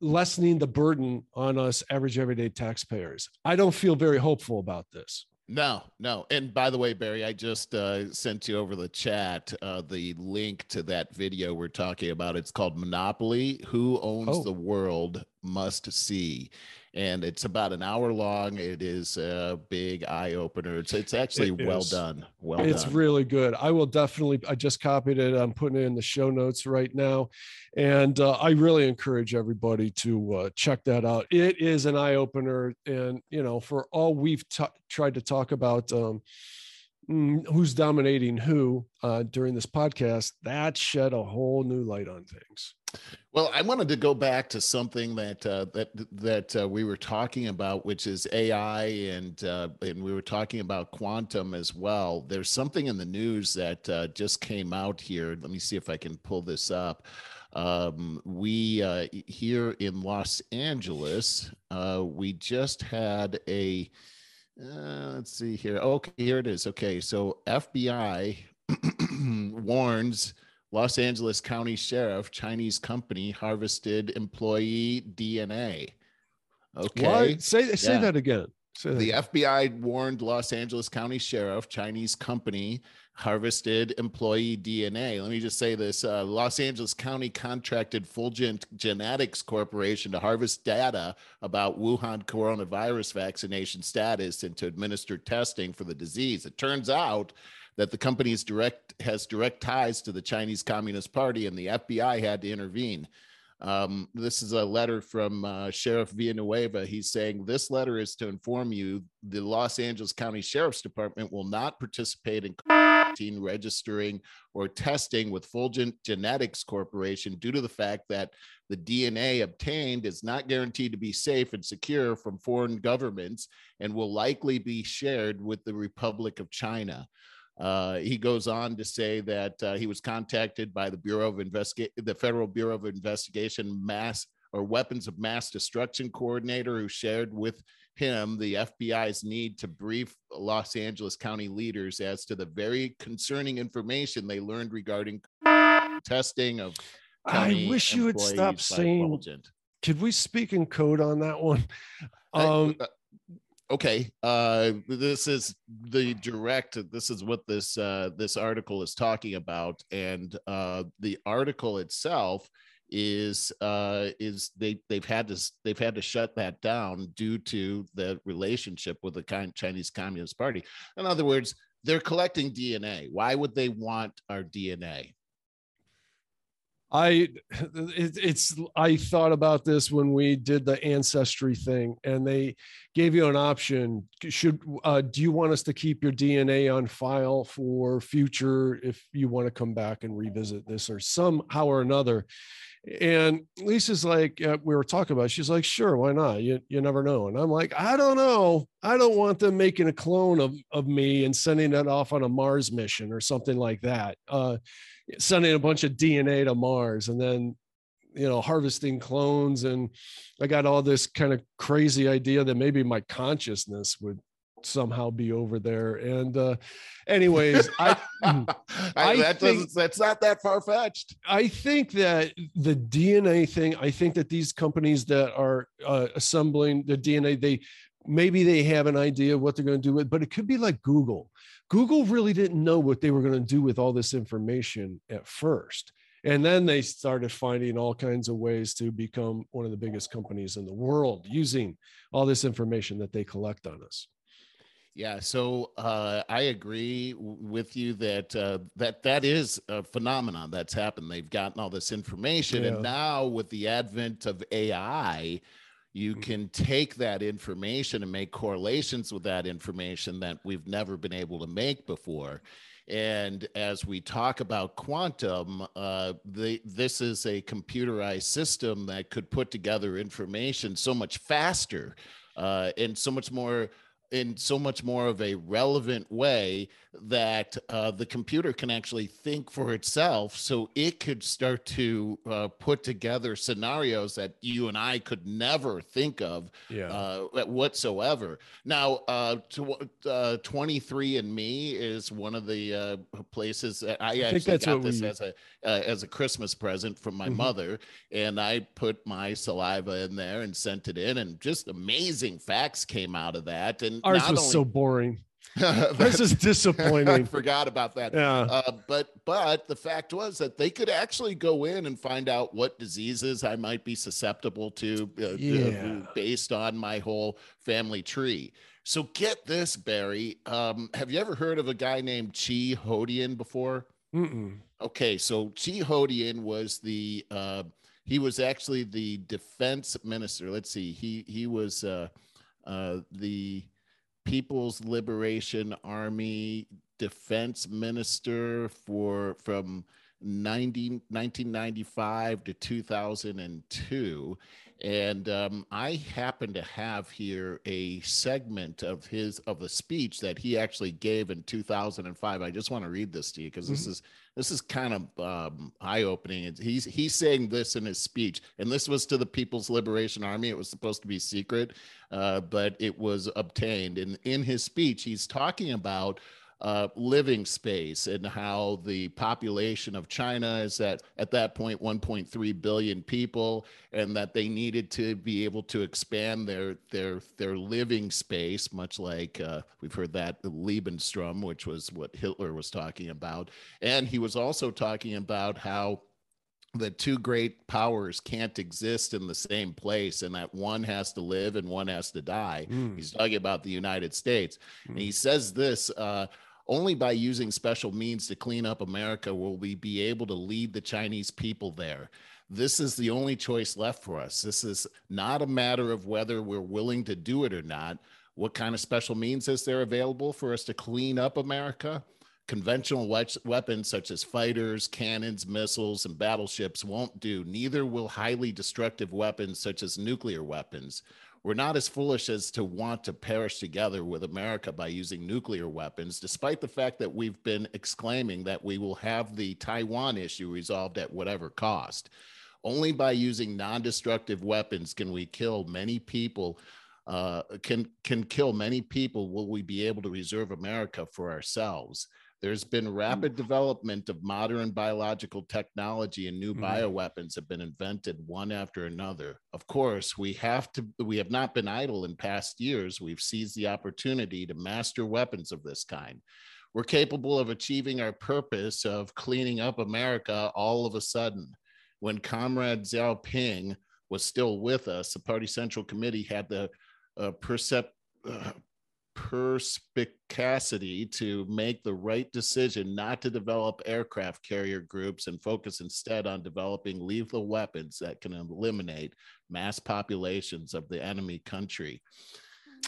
lessening the burden on us average everyday taxpayers. I don't feel very hopeful about this. No, no. And by the way, Barry, I just uh, sent you over the chat uh, the link to that video we're talking about. It's called Monopoly Who Owns Oh. the World Must See. And it's about an hour long. It is a big eye opener. It's, it's actually It well done. Well it's done. really good. I will definitely, I just copied it. I'm putting it in the show notes right now. And uh, I really encourage everybody to uh, check that out. It is an eye opener. And, you know, for all we've ta- tried to talk about, um, who's dominating who uh, during this podcast, that shed a whole new light on things. Well, I wanted to go back to something that uh, that that uh, we were talking about, which is AI, and uh, and we were talking about quantum as well. There's something in the news that uh, just came out here. Let me see if I can pull this up. Um, we uh, here in Los Angeles, we just had a. Uh, let's see here. Okay, here it is. Okay, so FBI [CLEARS THROAT] warns Los Angeles County Sheriff, Chinese company harvested employee DNA. Okay. What? Say say yeah. that again. Say the FBI warned Los Angeles County Sheriff, Chinese company harvested employee DNA. Let me just say this uh, Los Angeles County contracted Fulgent Genetics Corporation to harvest data about Wuhan coronavirus vaccination status and to administer testing for the disease. It turns out that the company's direct has direct ties to the Chinese Communist Party, and the FBI had to intervene. Um, this is a letter from uh, Sheriff Villanueva. He's saying this letter is to inform you the Los Angeles County Sheriff's Department will not participate in registering or testing with Fulgent Genetics Corporation due to the fact that the DNA obtained is not guaranteed to be safe and secure from foreign governments and will likely be shared with the Republic of China. Uh, he goes on to say that uh, he was contacted by the Bureau of Investigate, the Federal Bureau of Investigation mass or weapons of mass destruction coordinator who shared with him the FBI's need to brief Los Angeles County leaders as to the very concerning information they learned regarding testing of. I wish you would stop saying. Could we speak in code on that one? Um, uh, okay uh this is the direct this is what this uh this article is talking about. And uh the article itself is uh is they they've had to they've had to shut that down due to the relationship with the Chinese Communist Party. In other words they're collecting DNA why would they want our DNA I it, it's I thought about this when we did the ancestry thing, and they gave you an option. Should uh, do you want us to keep your DNA on file for future if you want to come back and revisit this or somehow or another? And Lisa's like, uh, we were talking about. It. She's like, sure, why not? You you never know. And I'm like, I don't know. I don't want them making a clone of of me and sending it off on a Mars mission or something like that. Uh, sending a bunch of DNA to Mars and then you know harvesting clones. And I got all this kind of crazy idea that maybe my consciousness would somehow be over there. And uh anyways i, [LAUGHS] I that think, that's not that far-fetched. I think that the dna thing i think that these companies that are uh, assembling the dna they maybe they have an idea of what they're going to do with but it could be like google Google really didn't know what they were going to do with all this information at first. And then they started finding all kinds of ways to become one of the biggest companies in the world using all this information that they collect on us. Yeah, so uh, I agree with you that uh, that that is a phenomenon that's happened. They've gotten all this information, yeah. and now with the advent of AI, you mm. can take that information and make correlations with that information that we've never been able to make before. And as we talk about quantum, uh, the, this is a computerized system that could put together information so much faster uh, and so much more in so much more of a relevant way that uh, the computer can actually think for itself so it could start to uh, put together scenarios that you and i could never think of yeah. uh, whatsoever now uh, uh, 23andme is one of the uh, places that i, I actually got this we... as a as a christmas present from my mm-hmm. mother and i put my saliva in there and sent it in and just amazing facts came out of that and ours was only, so boring. [LAUGHS] this is disappointing. [LAUGHS] I forgot about that. Yeah. Uh, but but the fact was that they could actually go in and find out what diseases I might be susceptible to, uh, yeah. uh, based on my whole family tree. So get this, Barry. Um, have you ever heard of a guy named Chi Haotian before? Mm-mm. Okay, so Chi Haotian was the uh, he was actually the defense minister. Let's see, he he was uh, uh, the People's Liberation Army defense minister for from 90, 1995 to 2002 and um, I happen to have here a segment of his of a speech that he actually gave in 2005. I just want to read this to you because mm-hmm. this is this is kind of um, eye opening. He's he's saying this in his speech, and this was to the People's Liberation Army. It was supposed to be secret, uh, but it was obtained. And in his speech, he's talking about uh, living space and how the population of China is at at that point 1.3 billion people, and that they needed to be able to expand their their their living space, much like uh, we've heard that Lebensraum, which was what Hitler was talking about, and he was also talking about how the two great powers can't exist in the same place and that one has to live and one has to die. Mm. He's talking about the United States. Mm. And he says this uh, only by using special means to clean up America will we be able to lead the Chinese people there. This is the only choice left for us. This is not a matter of whether we're willing to do it or not. What kind of special means is there available for us to clean up America? Conventional weapons such as fighters, cannons, missiles, and battleships won't do. Neither will highly destructive weapons such as nuclear weapons. We're not as foolish as to want to perish together with America by using nuclear weapons, despite the fact that we've been exclaiming that we will have the Taiwan issue resolved at whatever cost. Only by using non destructive weapons can we kill many people. Uh, can can kill many people will we be able to reserve america for ourselves there's been hmm. rapid development of modern biological technology and new mm-hmm. bioweapons have been invented one after another. Of course, we have to we have not been idle in past years. We've seized the opportunity to master weapons of this kind. We're capable of achieving our purpose of cleaning up America all of a sudden. When Comrade Xiaoping was still with us, the Party Central Committee had the uh, percept, uh, perspicacity to make the right decision not to develop aircraft carrier groups and focus instead on developing lethal weapons that can eliminate mass populations of the enemy country.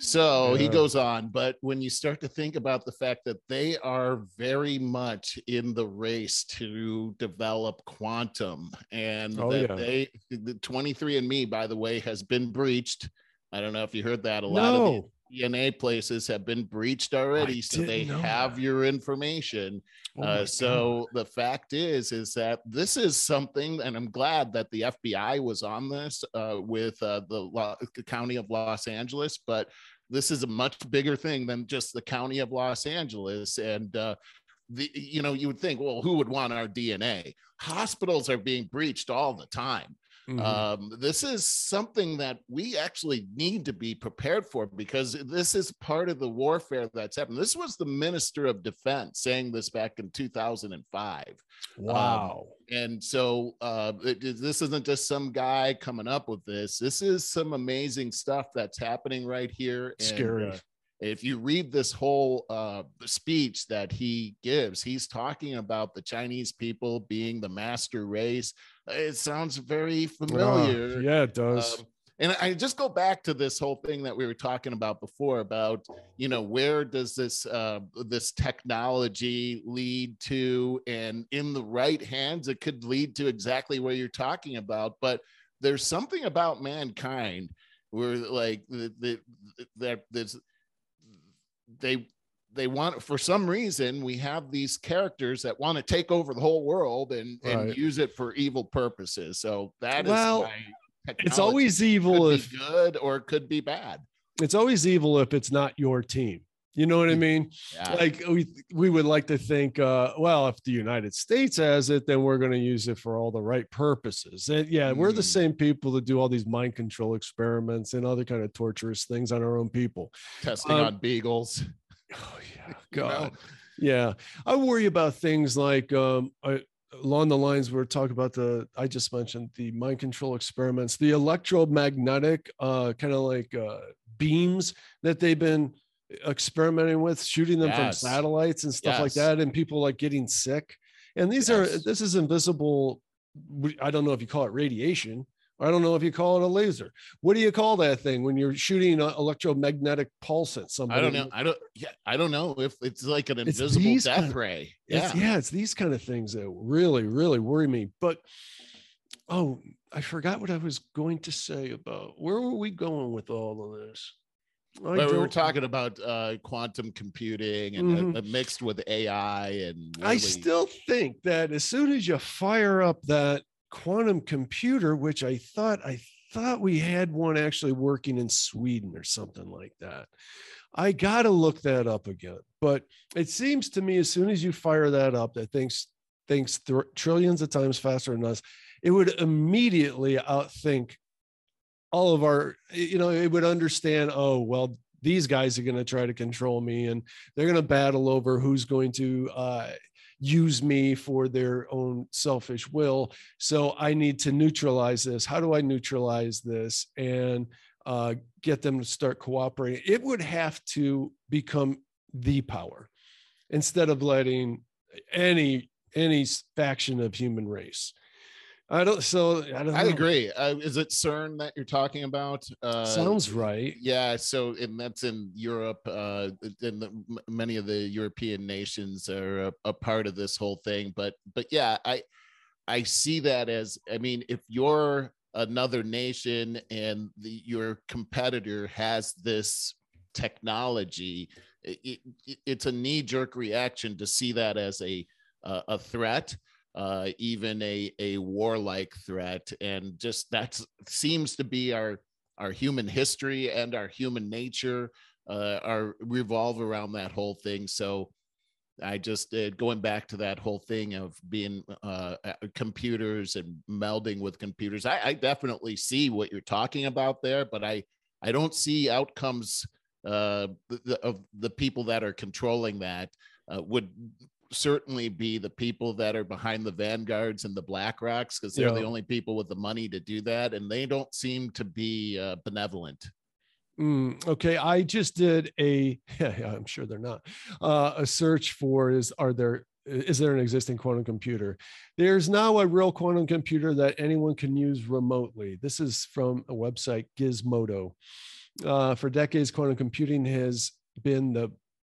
So yeah. he goes on, but when you start to think about the fact that they are very much in the race to develop quantum and oh, that yeah. they, the 23andMe, by the way, has been breached. I don't know if you heard that. A lot no. of DNA places have been breached already, I so they have that. your information. Oh uh, so God. the fact is, is that this is something, and I'm glad that the FBI was on this uh, with uh, the, the county of Los Angeles, but this is a much bigger thing than just the county of Los Angeles. And uh, the you know you would think well who would want our dna hospitals are being breached all the time Mm-hmm. Um, this is something that we actually need to be prepared for because this is part of the warfare that's happening. This was the Minister of Defense saying this back in 2005. Um, wow. Um, and so uh, it, this isn't just some guy coming up with this. This is some amazing stuff that's happening right here. And, Scary. Uh, if you read this whole uh, speech that he gives, he's talking about the Chinese people being the master race. It sounds very familiar. Uh, yeah, it does. Um, and I just go back to this whole thing that we were talking about before about you know where does this uh, this technology lead to, and in the right hands, it could lead to exactly what you're talking about. But there's something about mankind where like the, the, that there's they they want for some reason we have these characters that want to take over the whole world and right. and use it for evil purposes. So that well, is it's always evil if good or it could be bad. It's always evil if it's not your team you know what I mean? Yeah. Like we we would like to think, uh, well, if the United States has it, then we're going to use it for all the right purposes. And yeah, mm. we're the mm. same people that do all these mind control experiments and other kind of torturous things on our own people. Testing um, on beagles. [LAUGHS] Oh yeah, [LAUGHS] God. Yeah, I worry about things like um, I, along the lines we're talking about the I just mentioned the mind control experiments, the electromagnetic uh, kind of like uh, beams that they've been experimenting with, shooting them yes. from satellites and stuff yes. like that, and people like getting sick. And these yes. are this is invisible. I don't know if you call it radiation, I don't know if you call it a laser. What do you call that thing when you're shooting an electromagnetic pulse at somebody? I don't know. I don't. Yeah, I don't know if it's like an invisible death kind- ray. It's, Yeah. yeah, it's these kind of things that really, really worry me. But oh, I forgot what I was going to say about where were we going with all of this? I But we were talking about uh, quantum computing and uh, Mhm. uh, mixed with AI and I still think that as soon as you fire up that quantum computer, which I thought I thought we had one actually working in Sweden or something like that. I got to look that up again. But it seems to me as soon as you fire that up, that things thinks thr trillions of times faster than us, it would immediately outthink all of our, you know, it would understand, oh, well, these guys are going to try to control me and they're going to battle over who's going to uh, use me for their own selfish will. So I need to neutralize this. How do I neutralize this and uh, get them to start cooperating? It would have to become the power instead of letting any any faction of human race. I don't. So I don't. I know. agree. Uh, is it CERN that you're talking about? Uh, Sounds right. Yeah, so and that's in Europe. Uh, and the, many of the European nations are a, a part of this whole thing. But but yeah, I I see that as I mean, if you're another nation and the, your competitor has this technology, it, it, it's a knee jerk reaction to see that as a uh, a threat. Uh, even a a warlike threat, and just that seems to be our our human history and our human nature uh, are revolve around that whole thing. So I just uh, going back to that whole thing of being uh, uh, computers and melding with computers. I, I definitely see what you're talking about there, but I I don't see outcomes uh, the, of the people that are controlling that uh, would certainly be the people that are behind the vanguards and the black rocks because they're the only people with the money to do that and they don't seem to be uh, benevolent Mm, okay, I just did a. [LAUGHS] Yeah, yeah, I'm sure they're not. Uh, a search for is are there is there an existing quantum computer? There's now a real quantum computer that anyone can use remotely. This is from a website Gizmodo. Uh, for decades, quantum computing has been the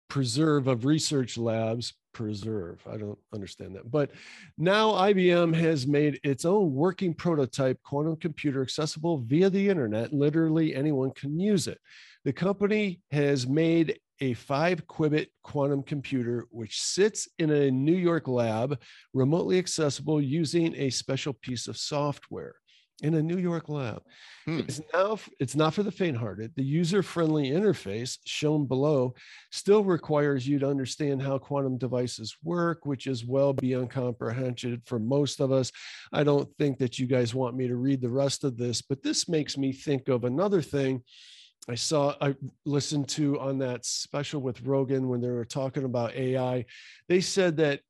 preserve of research labs. Preserve. I don't understand that. But now IBM has made its own working prototype quantum computer accessible via the internet. Literally anyone can use it. The company has made a five qubit quantum computer, which sits in a New York lab, remotely accessible using a special piece of software in a New York lab. Hmm. It's now it's not for the faint-hearted. The user-friendly interface shown below still requires you to understand how quantum devices work, which is well beyond comprehension for most of us. I don't think that you guys want me to read the rest of this, but this makes me think of another thing I saw, I listened to on that special with Rogan when they were talking about AI. They said that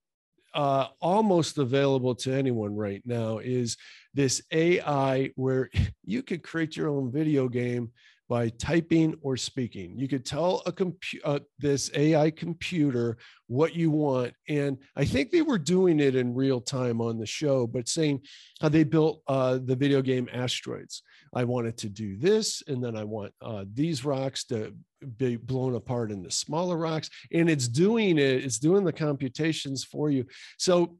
uh, almost available to anyone right now is this AI where [LAUGHS] you could create your own video game by typing or speaking. You could tell a compu- uh, this AI computer what you want, and I think they were doing it in real time on the show, but saying how they built uh, the video game Asteroids. I wanted to do this, and then I want uh, these rocks to be blown apart into smaller rocks, and it's doing it. It's doing the computations for you. So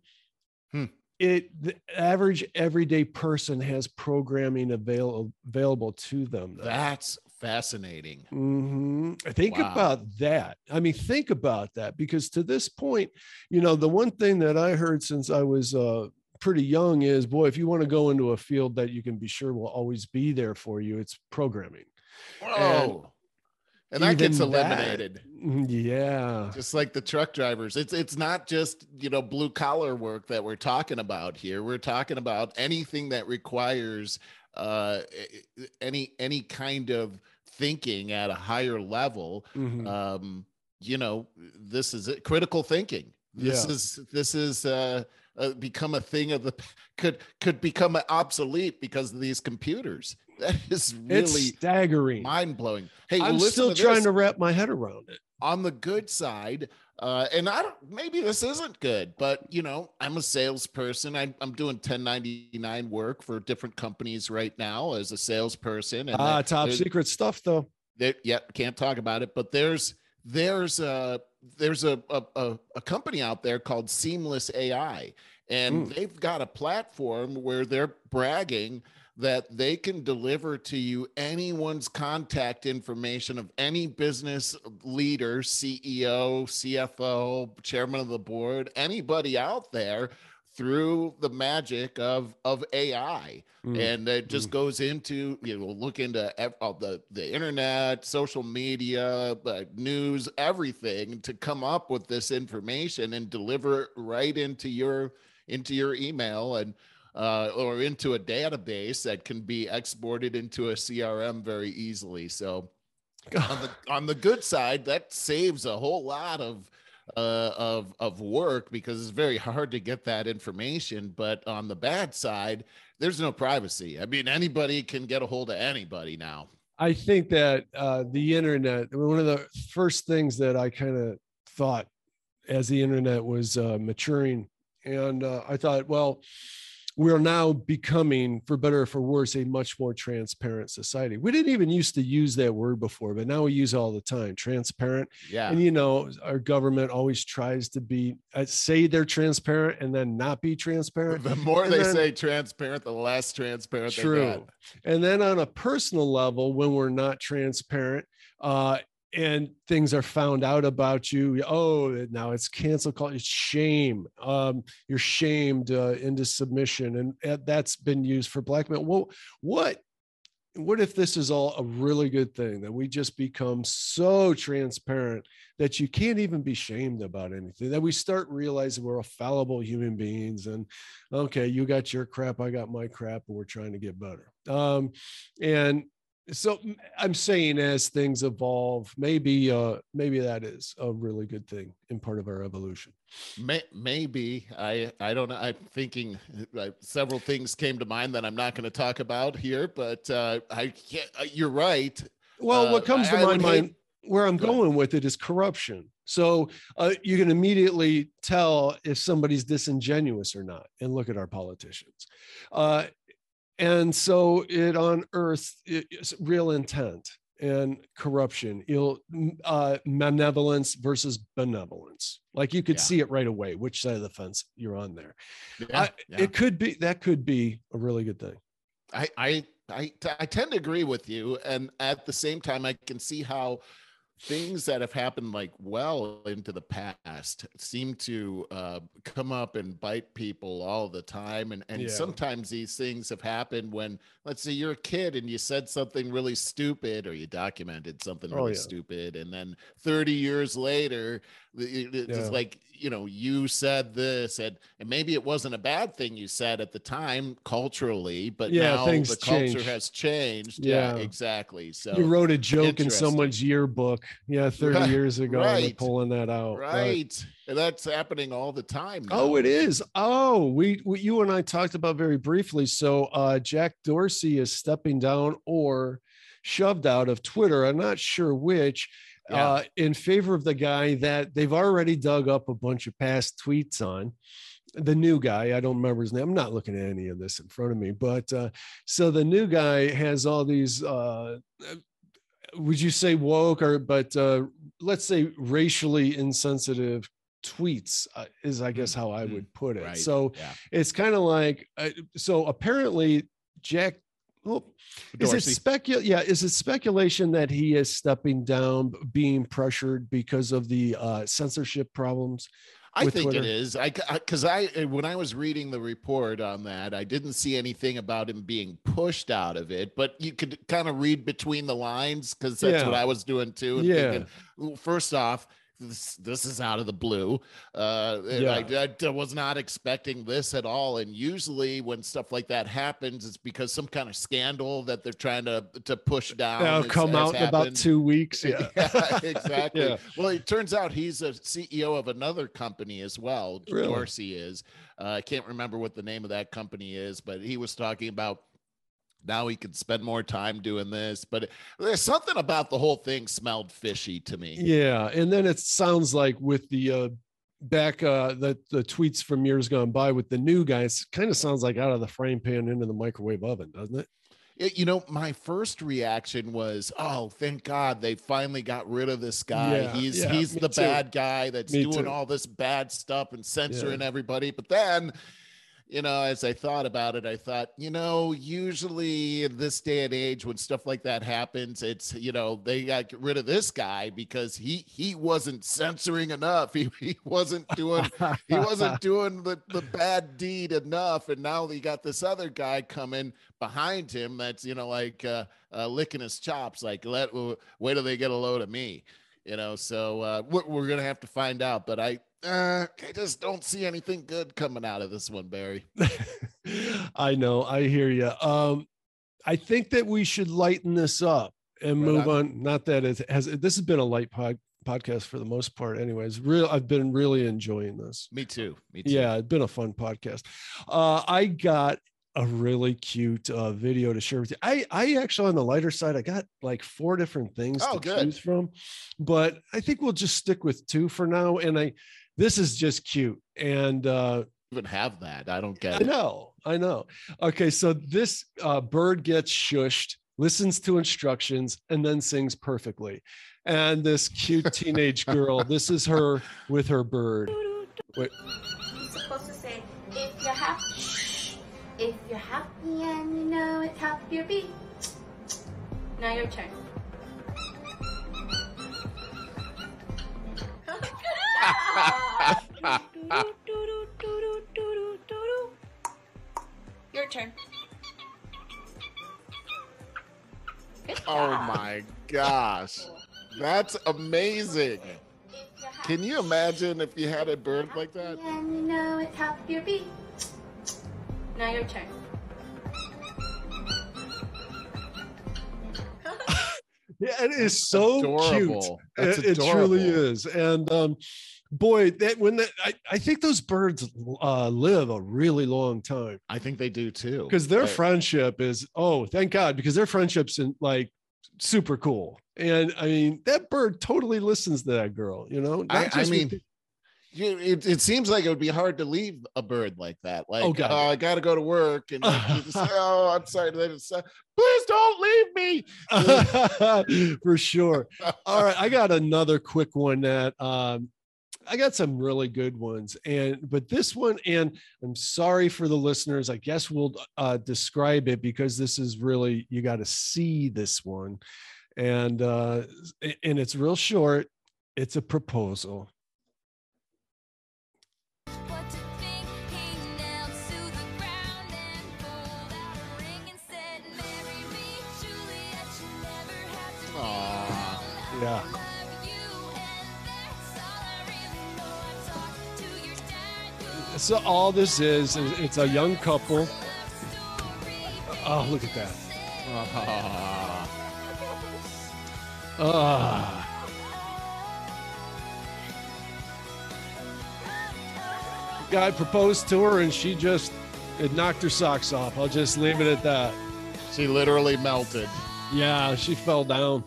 Hmm. It the average everyday person has programming available available to them. that's fascinating hmm Think Wow. about that. I mean, think about that because to this point, you know, the one thing that I heard since I was uh, pretty young is, boy, if you want to go into a field that you can be sure will always be there for you, it's programming. Whoa. And, that gets even that- eliminated. Mm, Yeah. just like the truck drivers. It's it's not just you know blue collar work that we're talking about here. We're talking about anything that requires uh any any kind of thinking at a higher level. Mhm. um you know this is it. Critical thinking. This Yeah. is this is uh, uh become a thing of the could could become obsolete because of these computers [LAUGHS] that is it's really staggering. mind-blowing hey I'm still to trying this to wrap my head around it. on the good side, Uh, and I don't, maybe this isn't good, but you know, I'm a salesperson. I, I'm doing 1099 work for different companies right now as a salesperson. Ah, top secret stuff though. That, yeah, can't talk about it, but there's, there's a, there's a, a, a company out there called Seamless AI, and mm. they've got a platform where they're bragging that they can deliver to you anyone's contact information of any business leader, CEO, CFO, chairman of the board, anybody out there through the magic of of AI, mm. and it just mm. goes into you know look into all the the internet, social media, uh, news, everything to come up with this information and deliver it right into your into your email and uh, or into a database that can be exported into a CRM very easily. So [LAUGHS] on the on the good side, that saves a whole lot of uh, of of work because it's very [LAUGHS] hard to get that information. But on the bad side, there's no privacy. I mean, anybody can get a hold of anybody now. I think that uh, the internet, one of the first things that I kind of thought as the internet was uh, maturing, and uh, I thought, well, we're now becoming, for better or for worse, a much more transparent society. We didn't even used to use that word before, but now we use all the time. Transparent. Yeah. And you know, our government always tries to be uh, say they're transparent and then not be transparent. The more and they then, say transparent, the less transparent. True. And then on a personal level, when we're not transparent, uh, and things are found out about you oh now it's cancel call it's shame um, you're shamed uh, into submission and that's been used for blackmail. Well what what if this is all a really good thing that we just become so transparent that you can't even be shamed about anything that we start realizing we're fallible human beings and okay you got your crap i got my crap and we're trying to get better. Um, and so i'm saying as things evolve maybe uh maybe that is a really good thing in part of our evolution. May, maybe. I i don't know. I'm thinking uh, several things came to mind that i'm not going to talk about here but uh i can't uh, you're right. Well what uh, comes to I, my I mind where i'm going with it is corruption. So uh, you can immediately tell if somebody's disingenuous or not and look at our politicians. Uh, and so it unearths real intent and corruption ill uh, malevolence versus benevolence like you could yeah. see it right away which side of the fence you're on there yeah, I, yeah. it could be that could be a really good thing I, I i i tend to agree with you and at the same time i can see how things that have happened like well into the past seem to uh, come up and bite people all the time and and yeah. sometimes these things have happened when let's say you're a kid and you said something really stupid or you documented something oh, really yeah. stupid and then 30 years later it's yeah. like you know you said this and, and maybe it wasn't a bad thing you said at the time culturally but yeah, now the culture has changed yeah. yeah. exactly so you wrote a joke in someone's yearbook yeah 30 right. years ago right. pulling that out right and that's happening all the time now. oh it is oh we, we you and i talked about very briefly so uh jack dorsey is stepping down or shoved out of twitter i'm not sure which yeah. uh, in favor of the guy that they've already dug up a bunch of past tweets on the new guy i don't remember his name i'm not looking at any of this in front of me but uh, so the new guy has all these uh, would you say woke or but uh, let's say racially insensitive tweets uh, is i guess how i mm-hmm. would put it right. so yeah. it's kind of like uh, so apparently jack well, is it specu- Yeah, is it speculation that he is stepping down, being pressured because of the uh, censorship problems? I think Twitter? it is. I because I, I, when I was reading the report on that, I didn't see anything about him being pushed out of it, but you could kind of read between the lines because that's yeah. what I was doing too. yeah. Thinking, first off, this this is out of the blue. Uh, yeah. I, I, was not expecting this at all. And usually, when stuff like that happens, it's because some kind of scandal that they're trying to to push down. It'll come out happened. in about two weeks. Yeah, yeah [LAUGHS] [LAUGHS] exactly. yeah. Well, it turns out he's a CEO of another company as well. Really? Dorsey is. Uh, I can't remember what the name of that company is, but he was talking about now he could spend more time doing this. But there's something about the whole thing smelled fishy to me. Yeah, and then it sounds like with the uh, back uh the the tweets from years gone by with the new guys kind of sounds like out of the frying pan into the microwave oven doesn't it it, you know, my first reaction was, "Oh, thank God they finally got rid of this guy. Yeah, he's yeah, he's the too. bad guy that's Me doing too. all this bad stuff and censoring Yeah. everybody." But then, you know, as I thought about it, I thought, you know, usually in this day and age, when stuff like that happens, it's you know they got rid of this guy because he he wasn't censoring enough. [LAUGHS] He he wasn't doing he wasn't [LAUGHS] doing the, the bad deed enough. And now you got this other guy coming behind him that's you know like uh, uh licking his chops like let wait till they get a load of me you know? So uh we're, we're gonna have to find out. But i uh i just don't see anything good coming out of this one barry [LAUGHS] I know, I hear you. Um, I think that we should lighten this up and Right move on. on. Not that it has. This has been a light pod, podcast for the most part, anyways. Real, I've been really enjoying this. me too me too Yeah, it's been a fun podcast. Uh, I got a really cute uh, video to share with you. I, I actually on the lighter side, I got like four different things Oh, to good. choose from, but I think we'll just stick with two for now. And I, this is just cute, and uh, even have that i don't I get it know, I know. Okay, so this uh, bird gets shushed, listens to instructions, and then sings perfectly. And this cute [LAUGHS] teenage girl, this is her with her bird. Wait. You're supposed to say, if you're happy, if you're happy and you know it, tap your beat. Now your turn. [LAUGHS] Your turn. Good oh my gosh that's amazing can you imagine if you had a bird like that And you know it's tap your beat. Now your turn. [LAUGHS] Yeah, it is so cute. adorable. That's it, it truly is. And um, boy, that when that I, I think those birds uh, live a really long time I think they do too. because their friendship is oh, thank God, because their friendship's in, like super cool. And I mean, that bird totally listens to that girl. You know, I- I with mean, you, it, it seems like it would be hard to leave a bird like that. Like, Oh, oh, God. I got to go to work, and like, [LAUGHS] just say, "Oh, I'm sorry." They just say, "Please don't leave me." [LAUGHS] for sure. All right, I got another quick one that um I got some really good ones and but this one and I'm sorry for the listeners. I guess we'll uh describe it because this is really you got to see this one. And uh and it's real short. It's a proposal. So all this is is it's a young couple. Oh, look at that. Ah. [LAUGHS] Ah. Guy proposed to her and she just it knocked her socks off. I'll just leave it at that. she literally melted. Yeah, she fell down.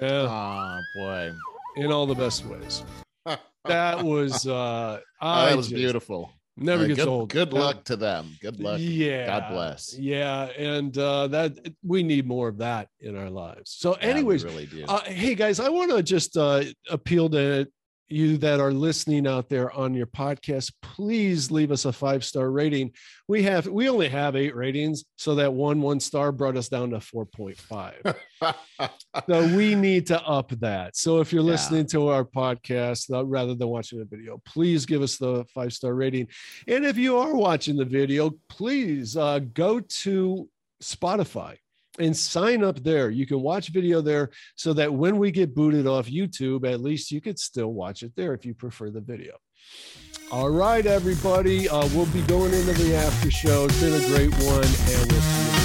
Yeah, Oh boy, in all the best ways. [LAUGHS] That was uh [LAUGHS] Oh, I that was beautiful. Never Uh, gets good, old. Good Uh, luck to them. Good luck. Yeah. God bless. Yeah, and uh that we need more of that in our lives. So Yeah, anyways, really do. Uh, hey guys, I want to just uh, appeal to you that are listening out there on your podcast. Please leave us a five star rating. We have we only have eight ratings, so that one one star brought us down to four point five. [LAUGHS] so we need to up that. So if you're Yeah. listening to our podcast uh, rather than watching the video, please give us the five star rating. And if you are watching the video, please uh, go to Spotify and sign up there. You can watch video there so that when we get booted off YouTube, at least you could still watch it there if you prefer the video. All right, everybody. Uh, we'll be going into the after show. It's been a great one, and we'll see you.